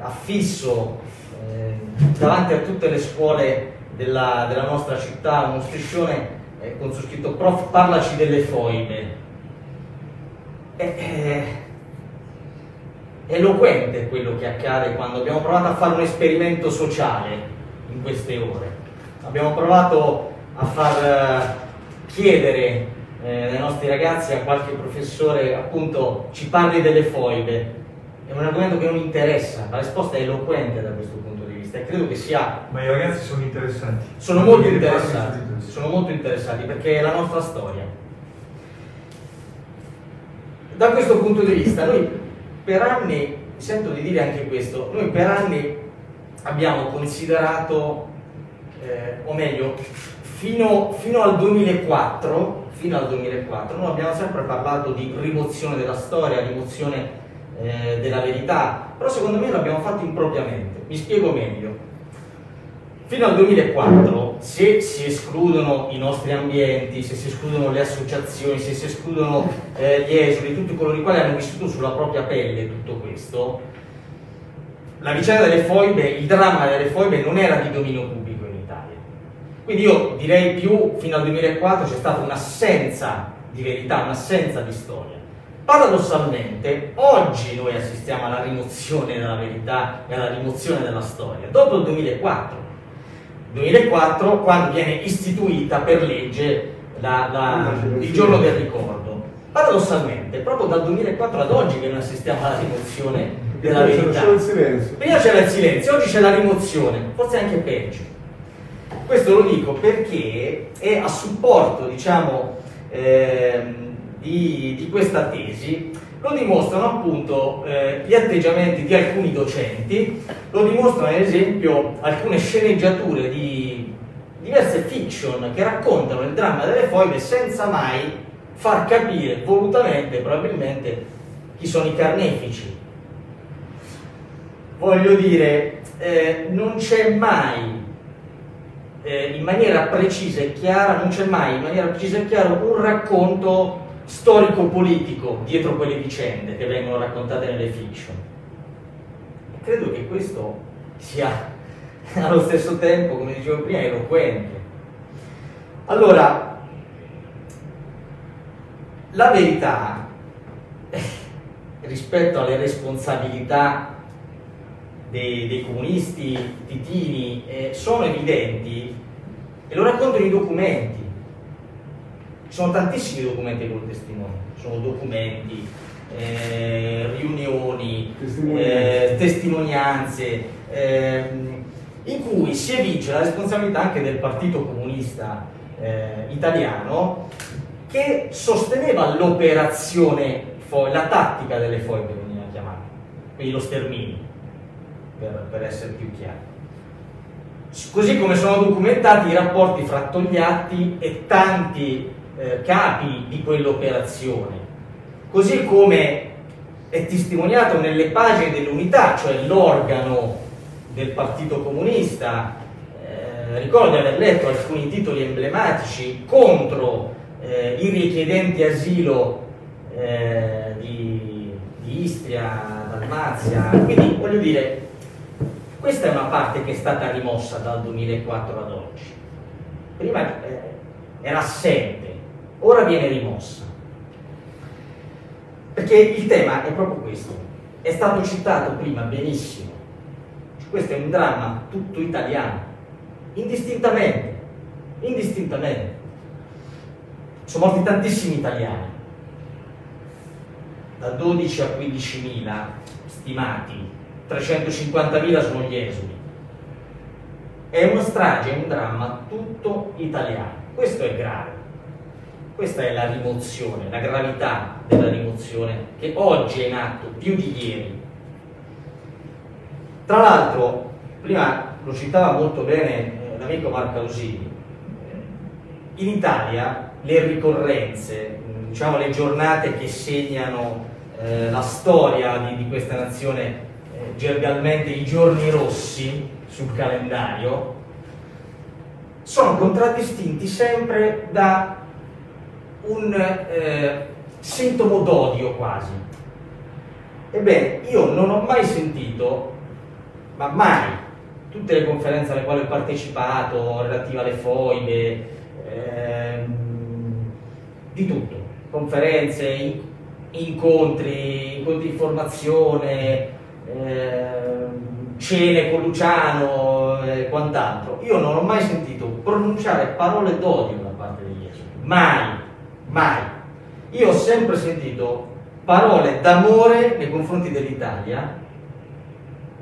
Speaker 6: affisso eh, davanti a tutte le scuole della, della nostra città, uno striscione eh, con su scritto Prof, parlaci delle foibe. È, è, è eloquente quello che accade quando abbiamo provato a fare un esperimento sociale in queste ore. Abbiamo provato a far eh, chiedere eh, ai nostri ragazzi, a qualche professore, appunto, ci parli delle foibe. È un argomento che non interessa, la risposta è eloquente da questo punto di vista vista e credo che sia...
Speaker 4: Ma i ragazzi sono interessati.
Speaker 6: Sono molto
Speaker 4: I ragazzi
Speaker 6: interessati,
Speaker 4: sono
Speaker 6: molto interessati perché è la nostra storia. Da questo punto di vista, noi per anni, sento di dire anche questo, noi per anni abbiamo considerato, eh, o meglio, fino, fino al 2004, fino al 2004, noi abbiamo sempre parlato di rimozione della storia, rimozione eh, della verità, però secondo me l'abbiamo fatto impropriamente. Mi spiego meglio. Fino al 2004, se si escludono i nostri ambienti, se si escludono le associazioni, se si escludono eh, gli esuli, tutti coloro i quali hanno vissuto sulla propria pelle tutto questo, la vicenda delle foibe, il dramma delle foibe non era di dominio pubblico in Italia. Quindi io direi più, fino al 2004 c'è stata un'assenza di verità, un'assenza di storia. Paradossalmente, oggi noi assistiamo alla rimozione della verità e alla rimozione della storia, dopo il 2004. 2004 quando viene istituita per legge la- la- il giorno del ricordo. Paradossalmente, proprio dal 2004 ad oggi che noi assistiamo alla rimozione della verità. Prima c'era il silenzio, oggi c'è la rimozione, forse anche peggio. Questo lo dico perché è a supporto, diciamo, ehm, di, di questa tesi, lo dimostrano appunto eh, gli atteggiamenti di alcuni docenti, lo dimostrano ad esempio alcune sceneggiature di diverse fiction che raccontano il dramma delle foibe senza mai far capire volutamente probabilmente chi sono i carnefici, voglio dire, eh, non c'è mai eh, in maniera precisa e chiara, non c'è mai in maniera precisa e chiara un racconto storico-politico dietro quelle vicende che vengono raccontate nelle fiction. Credo che questo sia allo stesso tempo, come dicevo prima, eloquente. Allora, la verità rispetto alle responsabilità dei, dei comunisti titini eh, sono evidenti e lo raccontano i documenti. Sono tantissimi documenti che lo testimoniano, sono documenti, eh, riunioni,
Speaker 5: Testimonianze.
Speaker 6: eh, testimonianze, ehm, in cui si evince la responsabilità anche del Partito Comunista eh, Italiano che sosteneva l'operazione, la tattica delle foibe veniva chiamata, quindi lo sterminio, per, per essere più chiari. Così come sono documentati i rapporti fra Togliatti e tanti eh, capi di quell'operazione, così come è testimoniato nelle pagine dell'unità, cioè l'organo del Partito Comunista. Eh, ricordo di aver letto alcuni titoli emblematici contro eh, i richiedenti asilo eh, di, di Istria, Dalmazia. Quindi voglio dire, questa è una parte che è stata rimossa dal 2004 ad oggi. Prima eh, era assente, ora viene rimossa. Perché il tema è proprio questo. È stato citato prima benissimo. Questo è un dramma tutto italiano, indistintamente, indistintamente. Sono morti tantissimi italiani, da 12 a 15.000 stimati, 350.000 sono gli esuli. È una strage, è un dramma tutto italiano. Questo è grave. Questa è la rimozione, la gravità della rimozione che oggi è in atto più di ieri. Tra l'altro, prima lo citava molto bene eh, l'amico Marco Ausini, eh, in Italia le ricorrenze, mh, diciamo le giornate che segnano eh, la storia di, di questa nazione, eh, gergalmente i giorni rossi sul calendario, sono contraddistinti sempre da un eh, sintomo d'odio quasi. Ebbene, io non ho mai sentito, ma mai, tutte le conferenze alle quali ho partecipato, relative alle foibe, ehm, di tutto, conferenze, in- incontri, incontri di formazione, ehm, cene con Luciano e quant'altro. Io non ho mai sentito pronunciare parole d'odio da parte degli esuli, mai, mai. Io ho sempre sentito parole d'amore nei confronti dell'Italia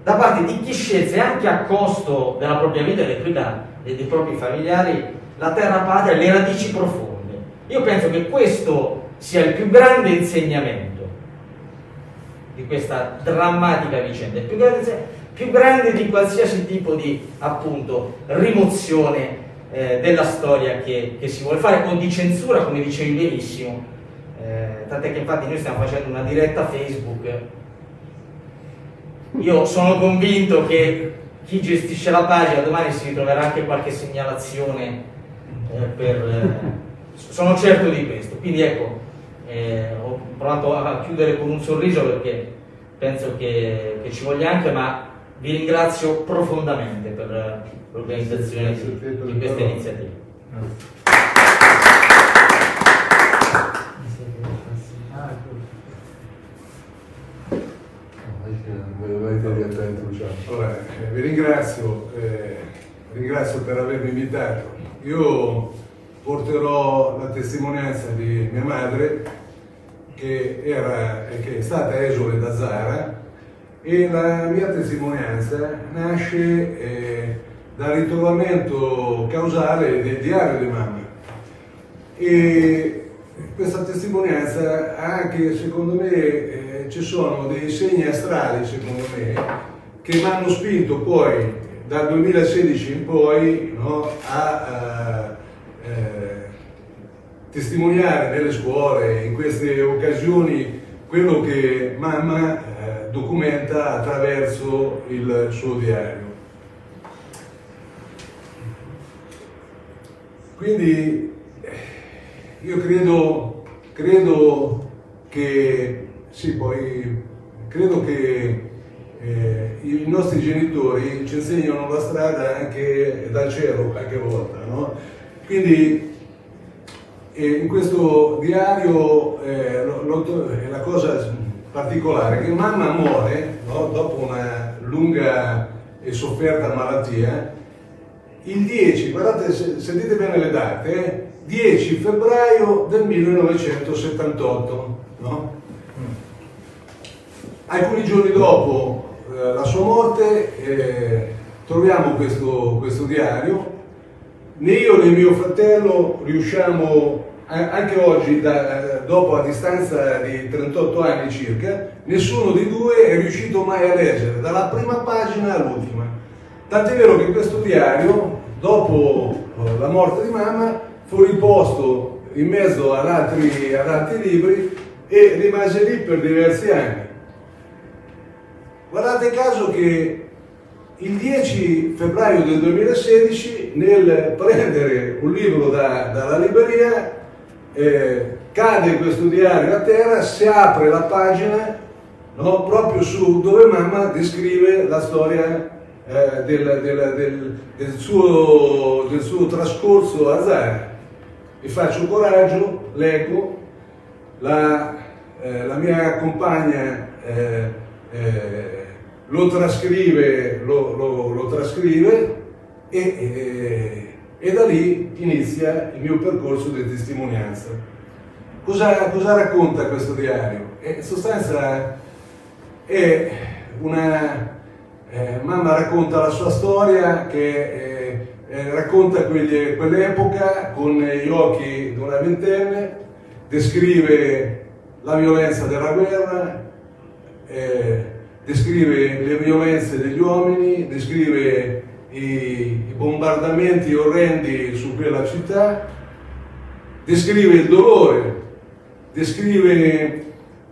Speaker 6: da parte di chi scelse anche a costo della propria vita e dei propri familiari la terra patria le radici profonde. Io penso che questo sia il più grande insegnamento di questa drammatica vicenda, più grande, più grande di qualsiasi tipo di appunto rimozione eh, della storia che, che, si vuole fare o di censura, come dicevi benissimo. Eh, tant'è che infatti noi stiamo facendo una diretta Facebook io sono convinto che chi gestisce la pagina domani si ritroverà anche qualche segnalazione eh, per, eh, sono certo di questo quindi ecco eh, ho provato a chiudere con un sorriso perché penso che, che ci voglia anche ma vi ringrazio profondamente per l'organizzazione di, di questa iniziativa
Speaker 5: Allora, eh, vi ringrazio, eh, ringrazio per avermi invitato. Io porterò la testimonianza di mia madre che, era, che è stata esule da Zara e la mia testimonianza nasce eh, dal ritrovamento causale del diario di mamma. E questa testimonianza anche secondo me eh, ci sono dei segni astrali secondo me che mi hanno spinto poi dal 2016 in poi no, a eh, testimoniare nelle scuole, in queste occasioni, quello che mamma eh, documenta attraverso il suo diario. Quindi io credo, credo che, sì, poi credo che eh, i nostri genitori ci insegnano la strada anche dal cielo qualche volta, no? Quindi eh, in questo diario eh, è la cosa particolare che mamma muore no? dopo una lunga e sofferta malattia il 10, guardate, sentite bene le date, 10 eh, febbraio del 1978. No? Alcuni giorni dopo eh, la sua morte eh, troviamo questo, questo, diario, né io né mio fratello riusciamo, anche oggi, da, dopo a distanza di 38 anni circa, nessuno di due è riuscito mai a leggere, dalla prima pagina all'ultima. Tant'è vero che questo diario, dopo eh, la morte di mamma, fu riposto in mezzo ad altri, ad altri libri e rimase lì per diversi anni. Guardate caso che il 10 febbraio del 2016 nel prendere un libro da, dalla libreria eh, cade questo diario a terra, si apre la pagina no, proprio su dove mamma descrive la storia eh, del, del, del, del, suo, del suo trascorso a Zara. Mi faccio coraggio, leggo, la, eh, la mia compagna eh, eh, lo trascrive, lo, lo, lo trascrive e, e, e, da lì inizia il mio percorso di testimonianza. Cosa, cosa racconta questo diario? Eh, in sostanza è una... Eh, mamma racconta la sua storia che eh, eh racconta quegli, quell'epoca con gli occhi di una ventenne, descrive la violenza della guerra, eh, descrive le violenze degli uomini, descrive i, i bombardamenti orrendi su quella città, descrive il dolore, descrive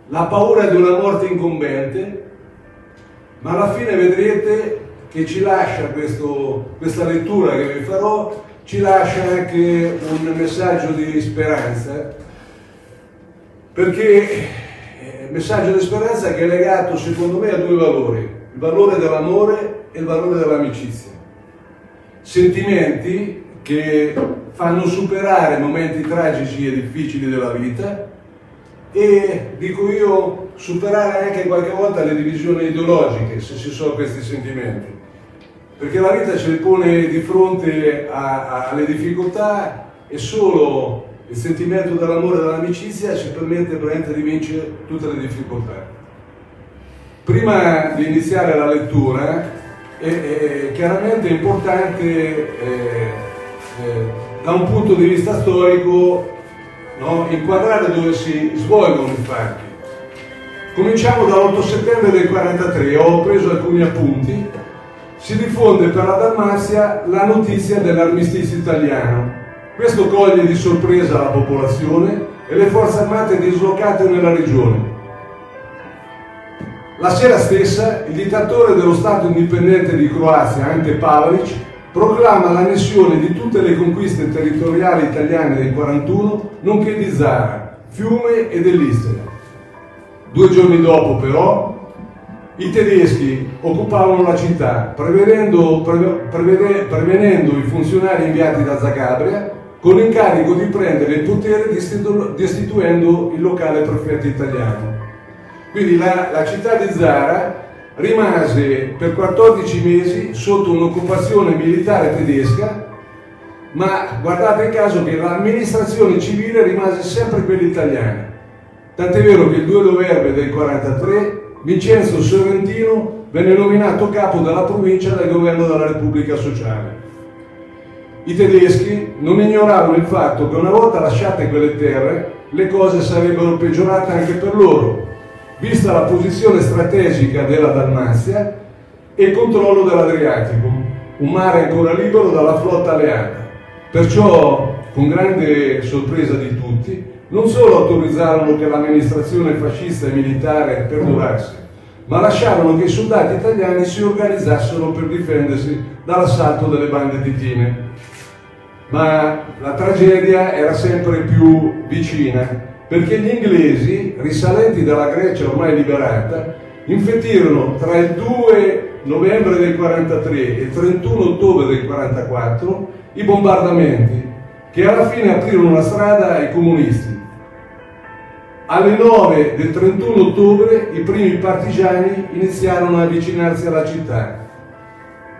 Speaker 5: la paura di una morte incombente, ma alla fine vedrete che ci lascia questo, questa lettura che vi farò, ci lascia anche un messaggio di speranza, perché messaggio di speranza che è legato secondo me a due valori, il valore dell'amore e il valore dell'amicizia. Sentimenti che fanno superare momenti tragici e difficili della vita e dico io superare anche qualche volta le divisioni ideologiche se ci sono questi sentimenti perché la vita ci pone di fronte a, a, alle difficoltà e solo il sentimento dell'amore e dell'amicizia ci permette veramente di vincere tutte le difficoltà. prima di iniziare la lettura è, è chiaramente importante eh, eh, da un punto di vista storico no, inquadrare dove si svolgono i fatti. Cominciamo dall'8 settembre del 43, ho preso alcuni appunti. Si diffonde per la Dalmazia la notizia dell'armistizio italiano. Questo coglie di sorpresa la popolazione e le forze armate dislocate nella regione. La sera stessa il dittatore dello Stato indipendente di Croazia, Ante Pavelic, proclama l'annessione di tutte le conquiste territoriali italiane del 41, nonché di Zara, Fiume e dell'Istria. Due giorni dopo, però, i tedeschi occupavano la città, prevedendo, prevede, prevenendo i funzionari inviati da Zagabria con l'incarico di prendere il potere destituendo il locale prefetto italiano. Quindi la, la città di Zara rimase per 14 mesi sotto un'occupazione militare tedesca, ma guardate caso che l'amministrazione civile rimase sempre quella italiana. Tant'è vero che il 2 novembre del 1943 Vincenzo Sorrentino venne nominato capo della provincia del governo della Repubblica Sociale. I tedeschi non ignoravano il fatto che una volta lasciate quelle terre le cose sarebbero peggiorate anche per loro vista la posizione strategica della Dalmazia e il controllo dell'Adriatico, un mare ancora libero dalla flotta alleata. Perciò, con grande sorpresa di tutti, non solo autorizzarono che l'amministrazione fascista e militare perdurasse, ma lasciarono che i soldati italiani si organizzassero per difendersi dall'assalto delle bande titine. Ma la tragedia era sempre più vicina perché gli inglesi, risalenti dalla Grecia ormai liberata, infettirono tra il 2 novembre del 43 e il 31 ottobre del 44 i bombardamenti che alla fine aprirono la strada ai comunisti. Alle 9 del 31 ottobre i primi partigiani iniziarono ad avvicinarsi alla città,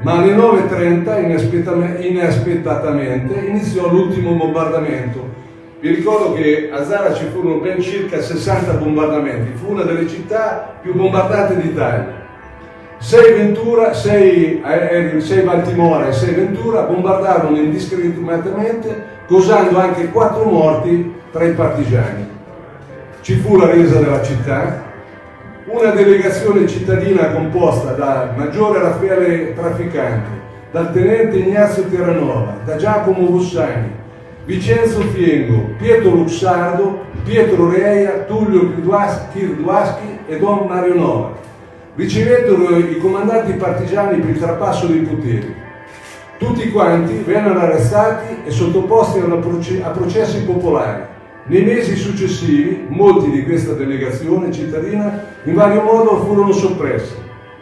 Speaker 5: ma alle 9.30 inaspettatamente iniziò l'ultimo bombardamento vi ricordo che a Zara ci furono ben circa 60 bombardamenti, fu una delle città più bombardate d'Italia. 6 Ventura, 6, aerei, 6 Baltimora e 6 Ventura bombardarono indiscriminatamente, causando anche 4 morti tra i partigiani. Ci fu la resa della città, una delegazione cittadina composta dal maggiore Raffaele Trafficante, dal tenente Ignazio Terranova, da Giacomo Bussani, Vincenzo Fiengo, Pietro Luxardo, Pietro Reia, Tullio Kirduaschi e Don Mario Nova. Ricevettero i comandanti partigiani per il trapasso dei poteri. Tutti quanti vennero arrestati e sottoposti a processi popolari. Nei mesi successivi molti di questa delegazione cittadina in vario modo furono soppressi.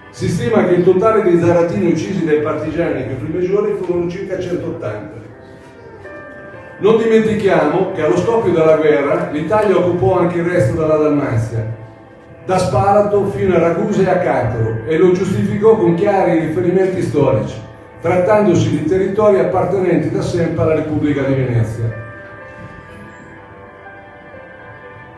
Speaker 5: Si stima che il totale dei zaratini uccisi dai partigiani nei primi giorni furono circa 180. Non dimentichiamo che allo scoppio della guerra l'Italia occupò anche il resto della Dalmazia, da Spalato fino a Ragusa e a Cattaro, e lo giustificò con chiari riferimenti storici, trattandosi di territori appartenenti da sempre alla Repubblica di Venezia.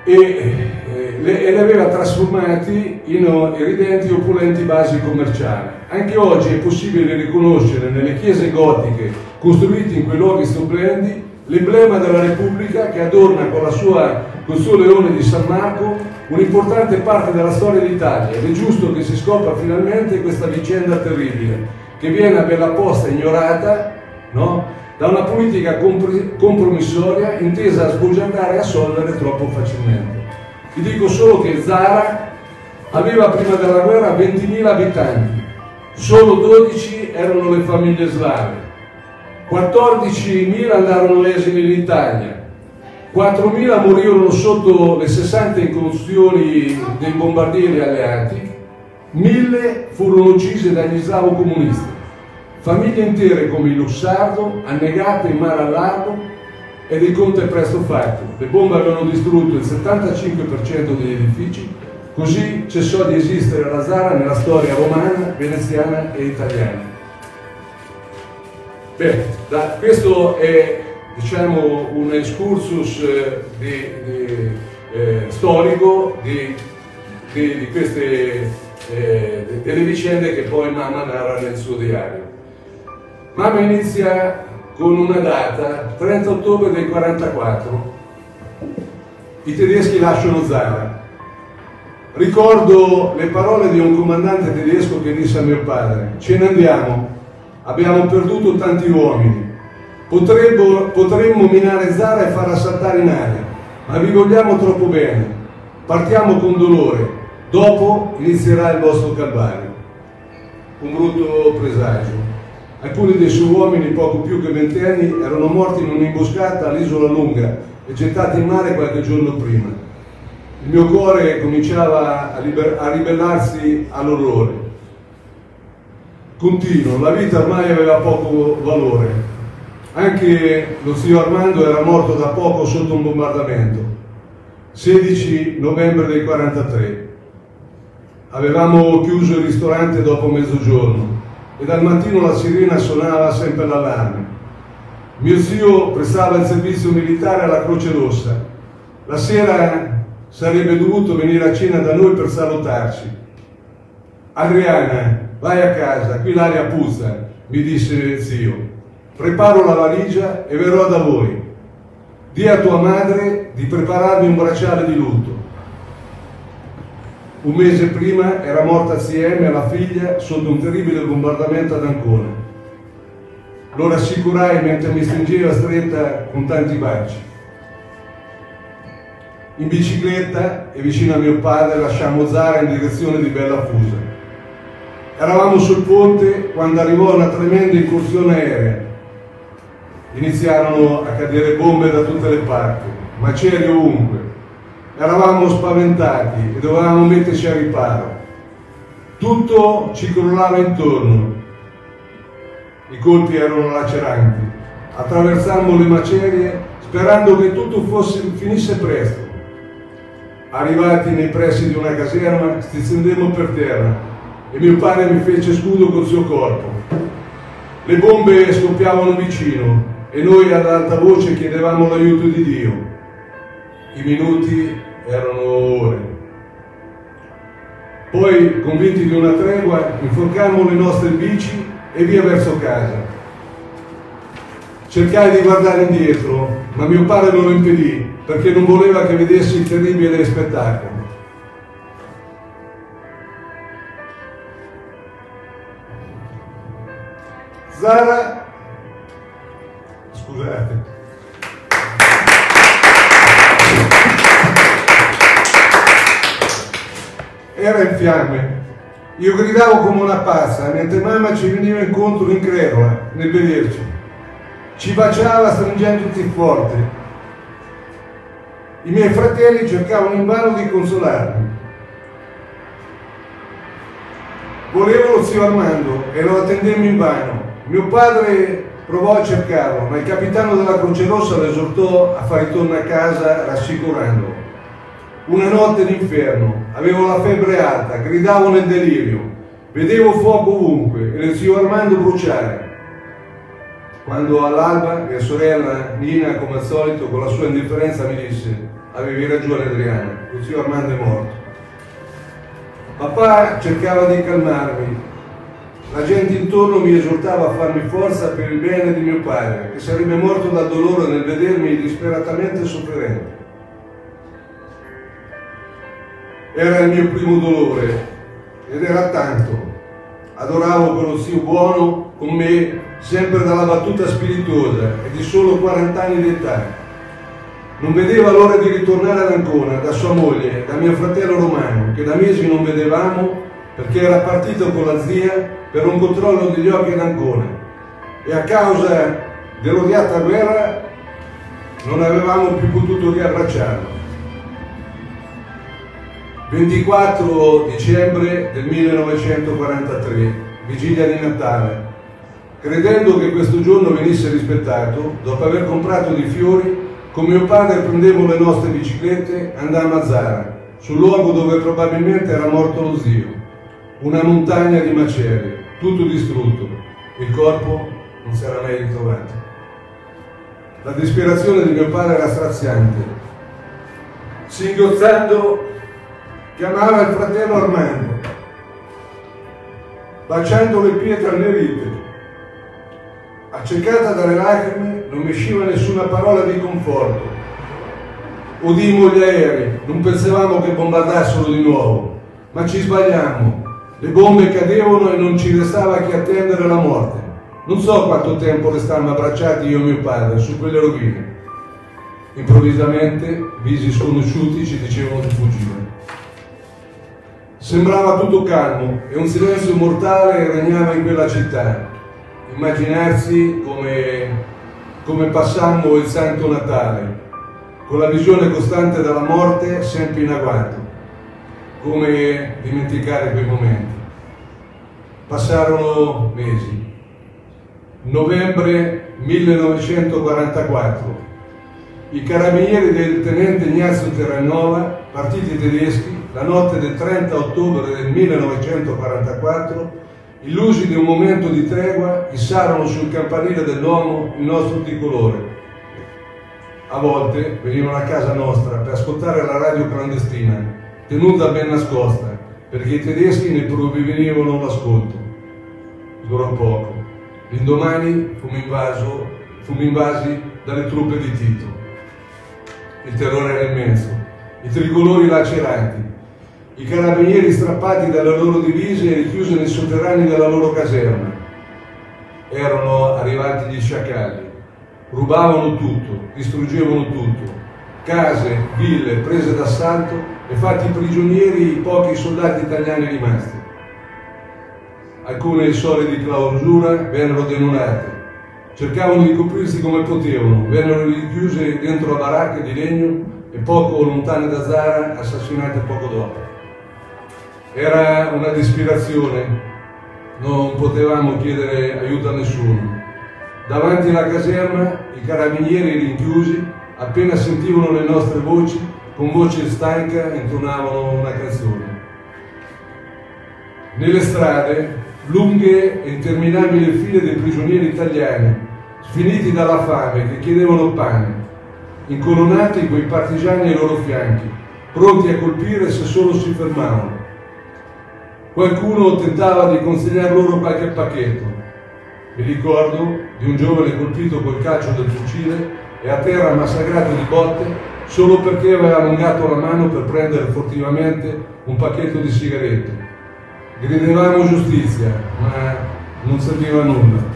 Speaker 5: E, eh, e li aveva trasformati in evidenti e opulenti basi commerciali. Anche oggi è possibile riconoscere nelle chiese gotiche costruite in quei luoghi stupendi l'emblema della Repubblica che adorna con, sua, con il suo leone di San Marco un'importante parte della storia d'Italia ed è giusto che si scopra finalmente questa vicenda terribile che viene a bella posta ignorata no? da una politica compromissoria intesa a sbugiardare e assolvere troppo facilmente. Vi dico solo che Zara aveva prima della guerra 20.000 abitanti, solo 12 erano le famiglie slave 14.000 andarono esili in Italia, 4.000 morirono sotto le 60 incursioni dei bombardieri alleati, 1.000 furono uccisi dagli slavo comunisti, famiglie intere come il Lussardo, annegate in mare a largo ed il conto è presto fatto. Le bombe avevano distrutto il 75% degli edifici, così cessò di esistere la Zara nella storia romana, veneziana e italiana. Bene, da, questo è diciamo, un excursus eh, di, di, eh, storico di, di queste eh, delle vicende che poi mamma narra nel suo diario. Mamma inizia con una data, 30 ottobre del 44. I tedeschi lasciano Zara. Ricordo le parole di un comandante tedesco che disse a mio padre, ce ne andiamo, abbiamo perduto tanti uomini, Potremmo, potremmo minare Zara e farla saltare in aria, ma vi vogliamo troppo bene, partiamo con dolore, dopo inizierà il vostro calvario. Un brutto presagio. Alcuni dei suoi uomini, poco più che ventenni, erano morti in un'imboscata all'isola lunga e gettati in mare qualche giorno prima. Il mio cuore cominciava a, liber- a ribellarsi all'orrore. Continuo, la vita ormai aveva poco valore. Anche lo zio Armando era morto da poco sotto un bombardamento. 16 novembre del 43. Avevamo chiuso il ristorante dopo mezzogiorno e dal mattino la sirena suonava sempre l'allarme. Mio zio prestava il servizio militare alla Croce Rossa. La sera sarebbe dovuto venire a cena da noi per salutarci. Adriana, vai a casa, qui l'aria puzza, mi disse zio. Preparo la valigia e verrò da voi. Dì a tua madre di prepararmi un bracciale di lutto. Un mese prima era morta CM, la figlia, sotto un terribile bombardamento ad Ancona. Lo rassicurai mentre mi stringeva stretta con tanti baci. In bicicletta e vicino a mio padre lasciamo Zara in direzione di Bella Fusa. Eravamo sul ponte quando arrivò una tremenda incursione aerea. Iniziarono a cadere bombe da tutte le parti, macerie ovunque. Eravamo spaventati e dovevamo metterci a riparo. Tutto ci crollava intorno. I colpi erano laceranti. Attraversammo le macerie sperando che tutto fosse, finisse presto. Arrivati nei pressi di una caserma, stendemmo per terra e mio padre mi fece scudo col suo corpo. Le bombe scoppiavano vicino e noi ad alta voce chiedevamo l'aiuto di Dio. I minuti erano ore. Poi, convinti di una tregua, inforcammo le nostre bici e via verso casa. Cercai di guardare indietro, ma mio padre me lo impedì perché non voleva che vedessi il terribile spettacolo. Zara, scusate, era in fiamme. Io gridavo come una pazza, mentre mamma ci veniva incontro incredula nel vederci. Ci baciava stringendoti forte. I miei fratelli cercavano invano di consolarmi. Volevo lo zio Armando e lo attendemmo invano. Mio padre provò a cercarlo, ma il capitano della Croce Rossa lo esortò a fare ritorno a casa rassicurandolo. Una notte d'inferno, avevo la febbre alta, gridavo nel delirio, vedevo fuoco ovunque e lo zio Armando bruciare. Quando all'alba mia sorella Nina, come al solito, con la sua indifferenza mi disse avevi ragione Adriana, lo zio Armando è morto. Papà cercava di calmarmi, la gente intorno mi esortava a farmi forza per il bene di mio padre, che sarebbe morto dal dolore nel vedermi disperatamente sofferente. Era il mio primo dolore ed era tanto. Adoravo quello zio buono con me, sempre dalla battuta spiritosa e di solo 40 anni di età. Non vedeva l'ora di ritornare ad Ancona, da sua moglie, da mio fratello Romano, che da mesi non vedevamo perché era partito con la zia per un controllo degli occhi ad Ancona e a causa dell'odiata guerra non avevamo più potuto riabbracciarlo. 24 dicembre del 1943, vigilia di Natale. Credendo che questo giorno venisse rispettato, dopo aver comprato dei fiori, con mio padre prendemmo le nostre biciclette e andammo a Zara, sul luogo dove probabilmente era morto lo zio. Una montagna di macerie, tutto distrutto. Il corpo non si era mai ritrovato. La disperazione di mio padre era straziante. Singhiozzando chiamava il fratello Armando. baciando le pietre annerite. Accecata dalle lacrime, non mi usciva nessuna parola di conforto. Udimmo gli aerei, non pensavamo che bombardassero di nuovo, ma ci sbagliamo. Le bombe cadevano e non ci restava che attendere la morte. Non so quanto tempo restammo abbracciati io e mio padre su quelle rovine. Improvvisamente visi sconosciuti ci dicevano di fuggire. Sembrava tutto calmo e un silenzio mortale regnava in quella città. Immaginarsi come, come passammo il Santo Natale, con la visione costante della morte sempre in agguato. Come dimenticare quei momenti. Passarono mesi. Novembre 1944. I carabinieri del tenente Ignazio Terranova, partiti tedeschi, la notte del 30 ottobre del 1944, illusi di un momento di tregua, issarono sul campanile dell'uomo il nostro tricolore. A volte venivano a casa nostra per ascoltare la radio clandestina, tenuta ben nascosta, perché i tedeschi ne provvedevano l'ascolto. Durò poco. L'indomani fummo, invaso, fummo invasi dalle truppe di Tito. Il terrore era immenso, i tricolori lacerati, i carabinieri strappati dalle loro divise e richiusi nei sotterranei della loro caserma. Erano arrivati gli sciacalli, rubavano tutto, distruggevano tutto, case, ville prese d'assalto e fatti prigionieri i pochi soldati italiani rimasti. Alcune sole di clausura vennero demolate, cercavano di coprirsi come potevano, vennero richiuse dentro baracche di legno e poco lontane da Zara assassinate poco dopo. Era una disperazione, non potevamo chiedere aiuto a nessuno. Davanti alla caserma i carabinieri rinchiusi, appena sentivano le nostre voci, con voce stanca intonavano una canzone. Nelle strade lunghe e interminabili file di prigionieri italiani, sfiniti dalla fame, che chiedevano pane, incolonnati coi partigiani ai loro fianchi, pronti a colpire se solo si fermavano. Qualcuno tentava di consegnare loro qualche pacchetto. Mi ricordo di un giovane colpito col calcio del fucile e a terra massacrato di botte solo perché aveva allungato la mano per prendere furtivamente un pacchetto di sigarette. Gridevamo giustizia, ma non serviva nulla.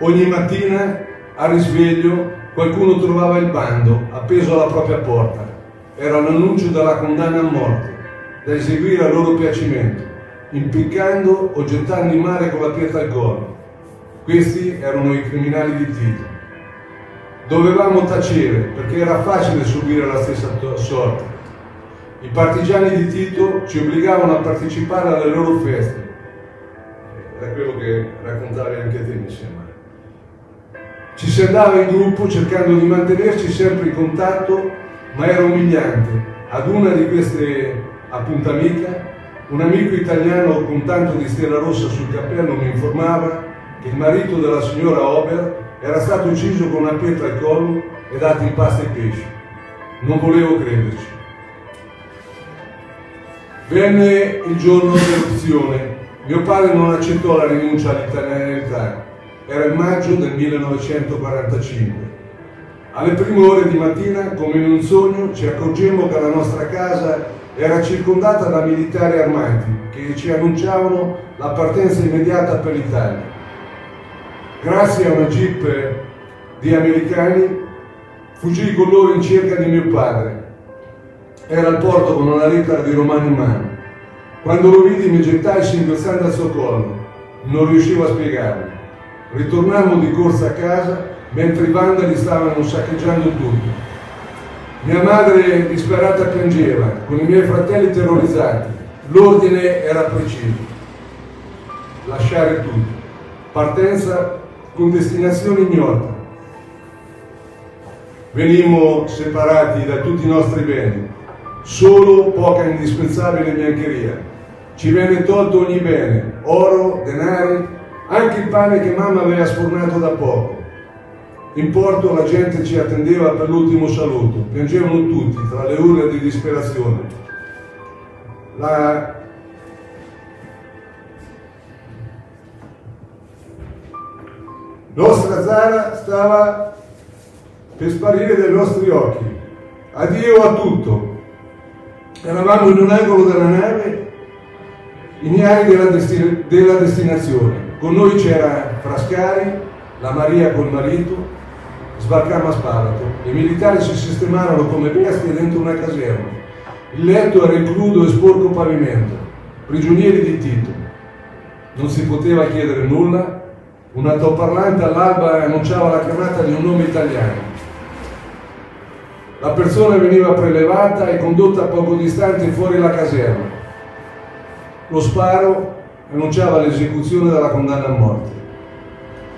Speaker 5: Ogni mattina a risveglio qualcuno trovava il bando appeso alla propria porta. Era l'annuncio della condanna a morte, da eseguire a loro piacimento, impiccando o gettando in mare con la pietra al collo. Questi erano i criminali di Tito. Dovevamo tacere perché era facile subire la stessa sorte. I partigiani di Tito ci obbligavano a partecipare alle loro feste. Era quello che raccontavi anche te, mi sembra. Ci si andava in gruppo cercando di mantenerci sempre in contatto, ma era umiliante. Ad una di queste appuntamenti, un amico italiano con tanto di stella rossa sul cappello mi informava che il marito della signora Ober era stato ucciso con una pietra al collo e dato in pasta ai pesci. Non volevo crederci. Venne il giorno dell'opzione. Mio padre non accettò la rinuncia all'italianità. Era il maggio del 1945. Alle prime ore di mattina, come in un sogno, ci accorgemmo che la nostra casa era circondata da militari armati che ci annunciavano la partenza immediata per l'Italia. Grazie a una jeep di americani, fuggii con loro in cerca di mio padre. Era al porto con una lettera di Romano in mano. Quando lo vidi mi gettai singhiozzando al suo collo. Non riuscivo a spiegarmi. Ritornammo di corsa a casa mentre i vandali stavano saccheggiando tutto. Mia madre disperata piangeva, con i miei fratelli terrorizzati. L'ordine era preciso. Lasciare tutto. Partenza con destinazione ignota. Venimmo separati da tutti i nostri beni, solo poca indispensabile biancheria. Ci venne tolto ogni bene, oro, denari, anche il pane che mamma aveva sfornato da poco. In porto la gente ci attendeva per l'ultimo saluto, piangevano tutti tra le urla di disperazione. la nostra Zara stava per sparire dai nostri occhi. Addio a tutto. Eravamo in un angolo della nave, ignari della, destin- della destinazione. Con noi c'era Frascari, la Maria col marito, sbarcammo a Spalato. I militari si sistemarono come bestie dentro una caserma. Il letto era il crudo e sporco pavimento, prigionieri di Tito. Non si poteva chiedere nulla, un altoparlante all'alba annunciava la chiamata di un nome italiano. La persona veniva prelevata e condotta poco distante fuori la caserma. Lo sparo annunciava l'esecuzione della condanna a morte.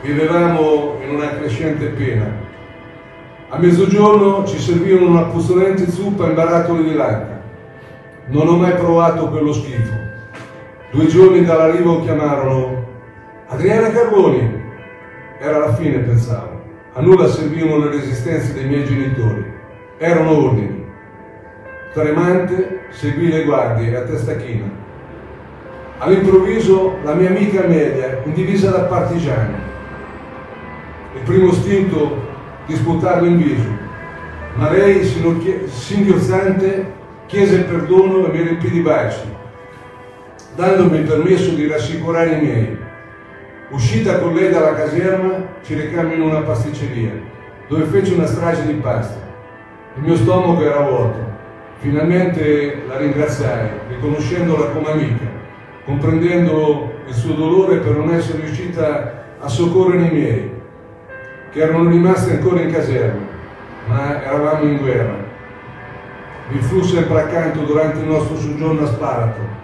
Speaker 5: Vivevamo in una crescente pena. A mezzogiorno ci servivano una puzzolente zuppa in barattoli di lacca. Non ho mai provato quello schifo. Due giorni dall'arrivo chiamarono Adriana Carboni. Era la fine, pensavo. A nulla servivano le resistenze dei miei genitori. Erano ordini. Tremante seguì le guardie a testa china. All'improvviso la mia amica Amelia, indivisa da partigiani. Il primo istinto di sputarlo in viso, ma lei, singhiozzante, chiese perdono e mi riempì di baci, dandomi il permesso di rassicurare i miei. Uscita con lei dalla caserma, ci recammo in una pasticceria, dove fece una strage di pasta. Il mio stomaco era vuoto. Finalmente la ringraziai, riconoscendola come amica, comprendendo il suo dolore per non essere riuscita a soccorrere i miei, che erano rimasti ancora in caserma, ma eravamo in guerra. Mi fu sempre accanto durante il nostro soggiorno a Sparato.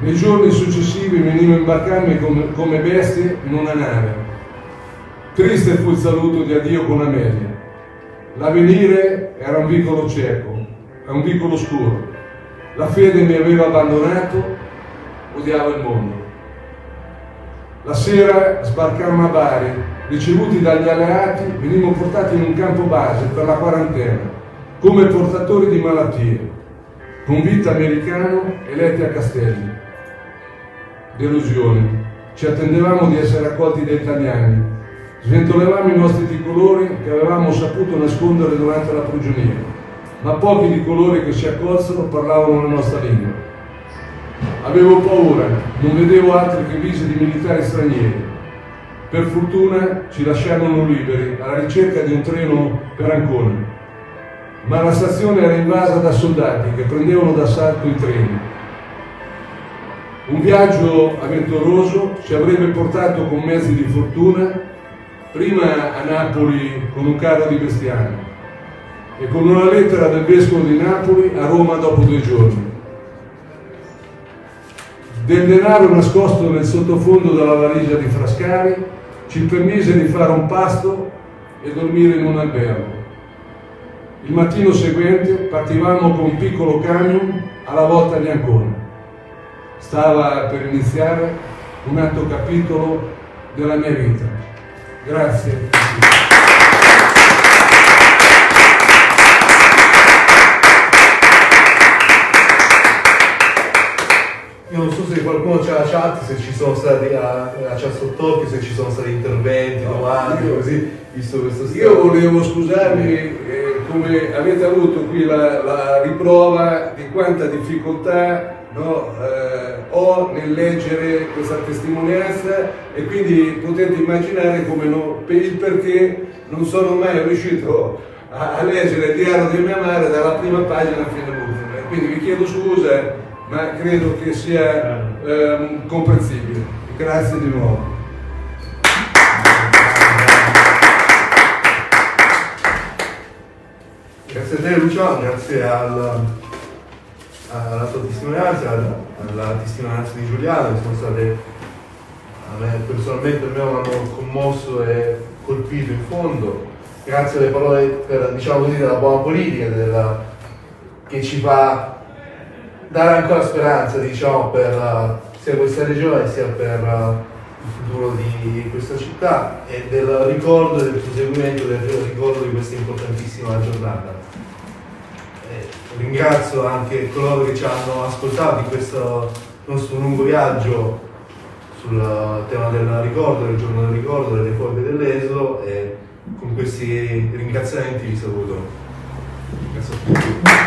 Speaker 5: Nei giorni successivi venivo a imbarcarmi come, come bestie in una nave. Triste fu il saluto di addio con Amelia. L'avvenire era un vicolo cieco, un vicolo scuro. La fede mi aveva abbandonato, odiavo il mondo. La sera sbarcammo a Bari, ricevuti dagli alleati, venimmo portati in un campo base per la quarantena, come portatori di malattie, con vita americano eletti a Castelli. Delusione. Ci attendevamo di essere accolti da italiani, Sventolevamo i nostri tricolori che avevamo saputo nascondere durante la prigionia, ma pochi di coloro che ci accolsero parlavano la nostra lingua. Avevo paura, non vedevo altri che visi di militari stranieri. Per fortuna ci lasciarono liberi alla ricerca di un treno per Ancona, ma la stazione era invasa da soldati che prendevano d'assalto i treni. Un viaggio avventuroso ci avrebbe portato con mezzi di fortuna prima a Napoli con un carro di bestiame e con una lettera del vescovo di Napoli a Roma dopo due giorni. Del denaro nascosto nel sottofondo della valigia di Frascari ci permise di fare un pasto e dormire in un albergo. Il mattino seguente partivamo con un piccolo camion alla volta di Ancona. Stava per iniziare un altro capitolo della mia vita. Grazie.
Speaker 2: Io non so se qualcuno c'è la chat, se ci sono stati a, a chat sott'occhio, se ci sono stati interventi, domande,
Speaker 5: io,
Speaker 2: così, visto questo stato.
Speaker 5: Io volevo scusarmi, eh, come avete avuto qui la, la riprova di quanta difficoltà no, eh, ho nel leggere questa testimonianza e quindi potete immaginare come no, per il perché non sono mai riuscito a, a, leggere il diario di mia madre dalla prima pagina fino all'ultima. Quindi vi chiedo scusa, ma credo che sia eh, comprensibile. Grazie di nuovo.
Speaker 2: Grazie a te Luciano, grazie al alla tua testimonianza, alla testimonianza di Giuliano, che sono state a me personalmente mi hanno commosso e colpito in fondo. Grazie alle parole per, diciamo così, della buona politica, della, che ci fa dare ancora speranza diciamo, per sia questa regione sia per il futuro di questa città e del ricordo del proseguimento del ricordo di questa importantissima giornata. Ringrazio anche coloro che ci hanno ascoltato in questo nostro lungo viaggio sul tema del ricordo, del giorno del ricordo, delle forme dell'esodo e con questi ringraziamenti vi saluto. Grazie a tutti.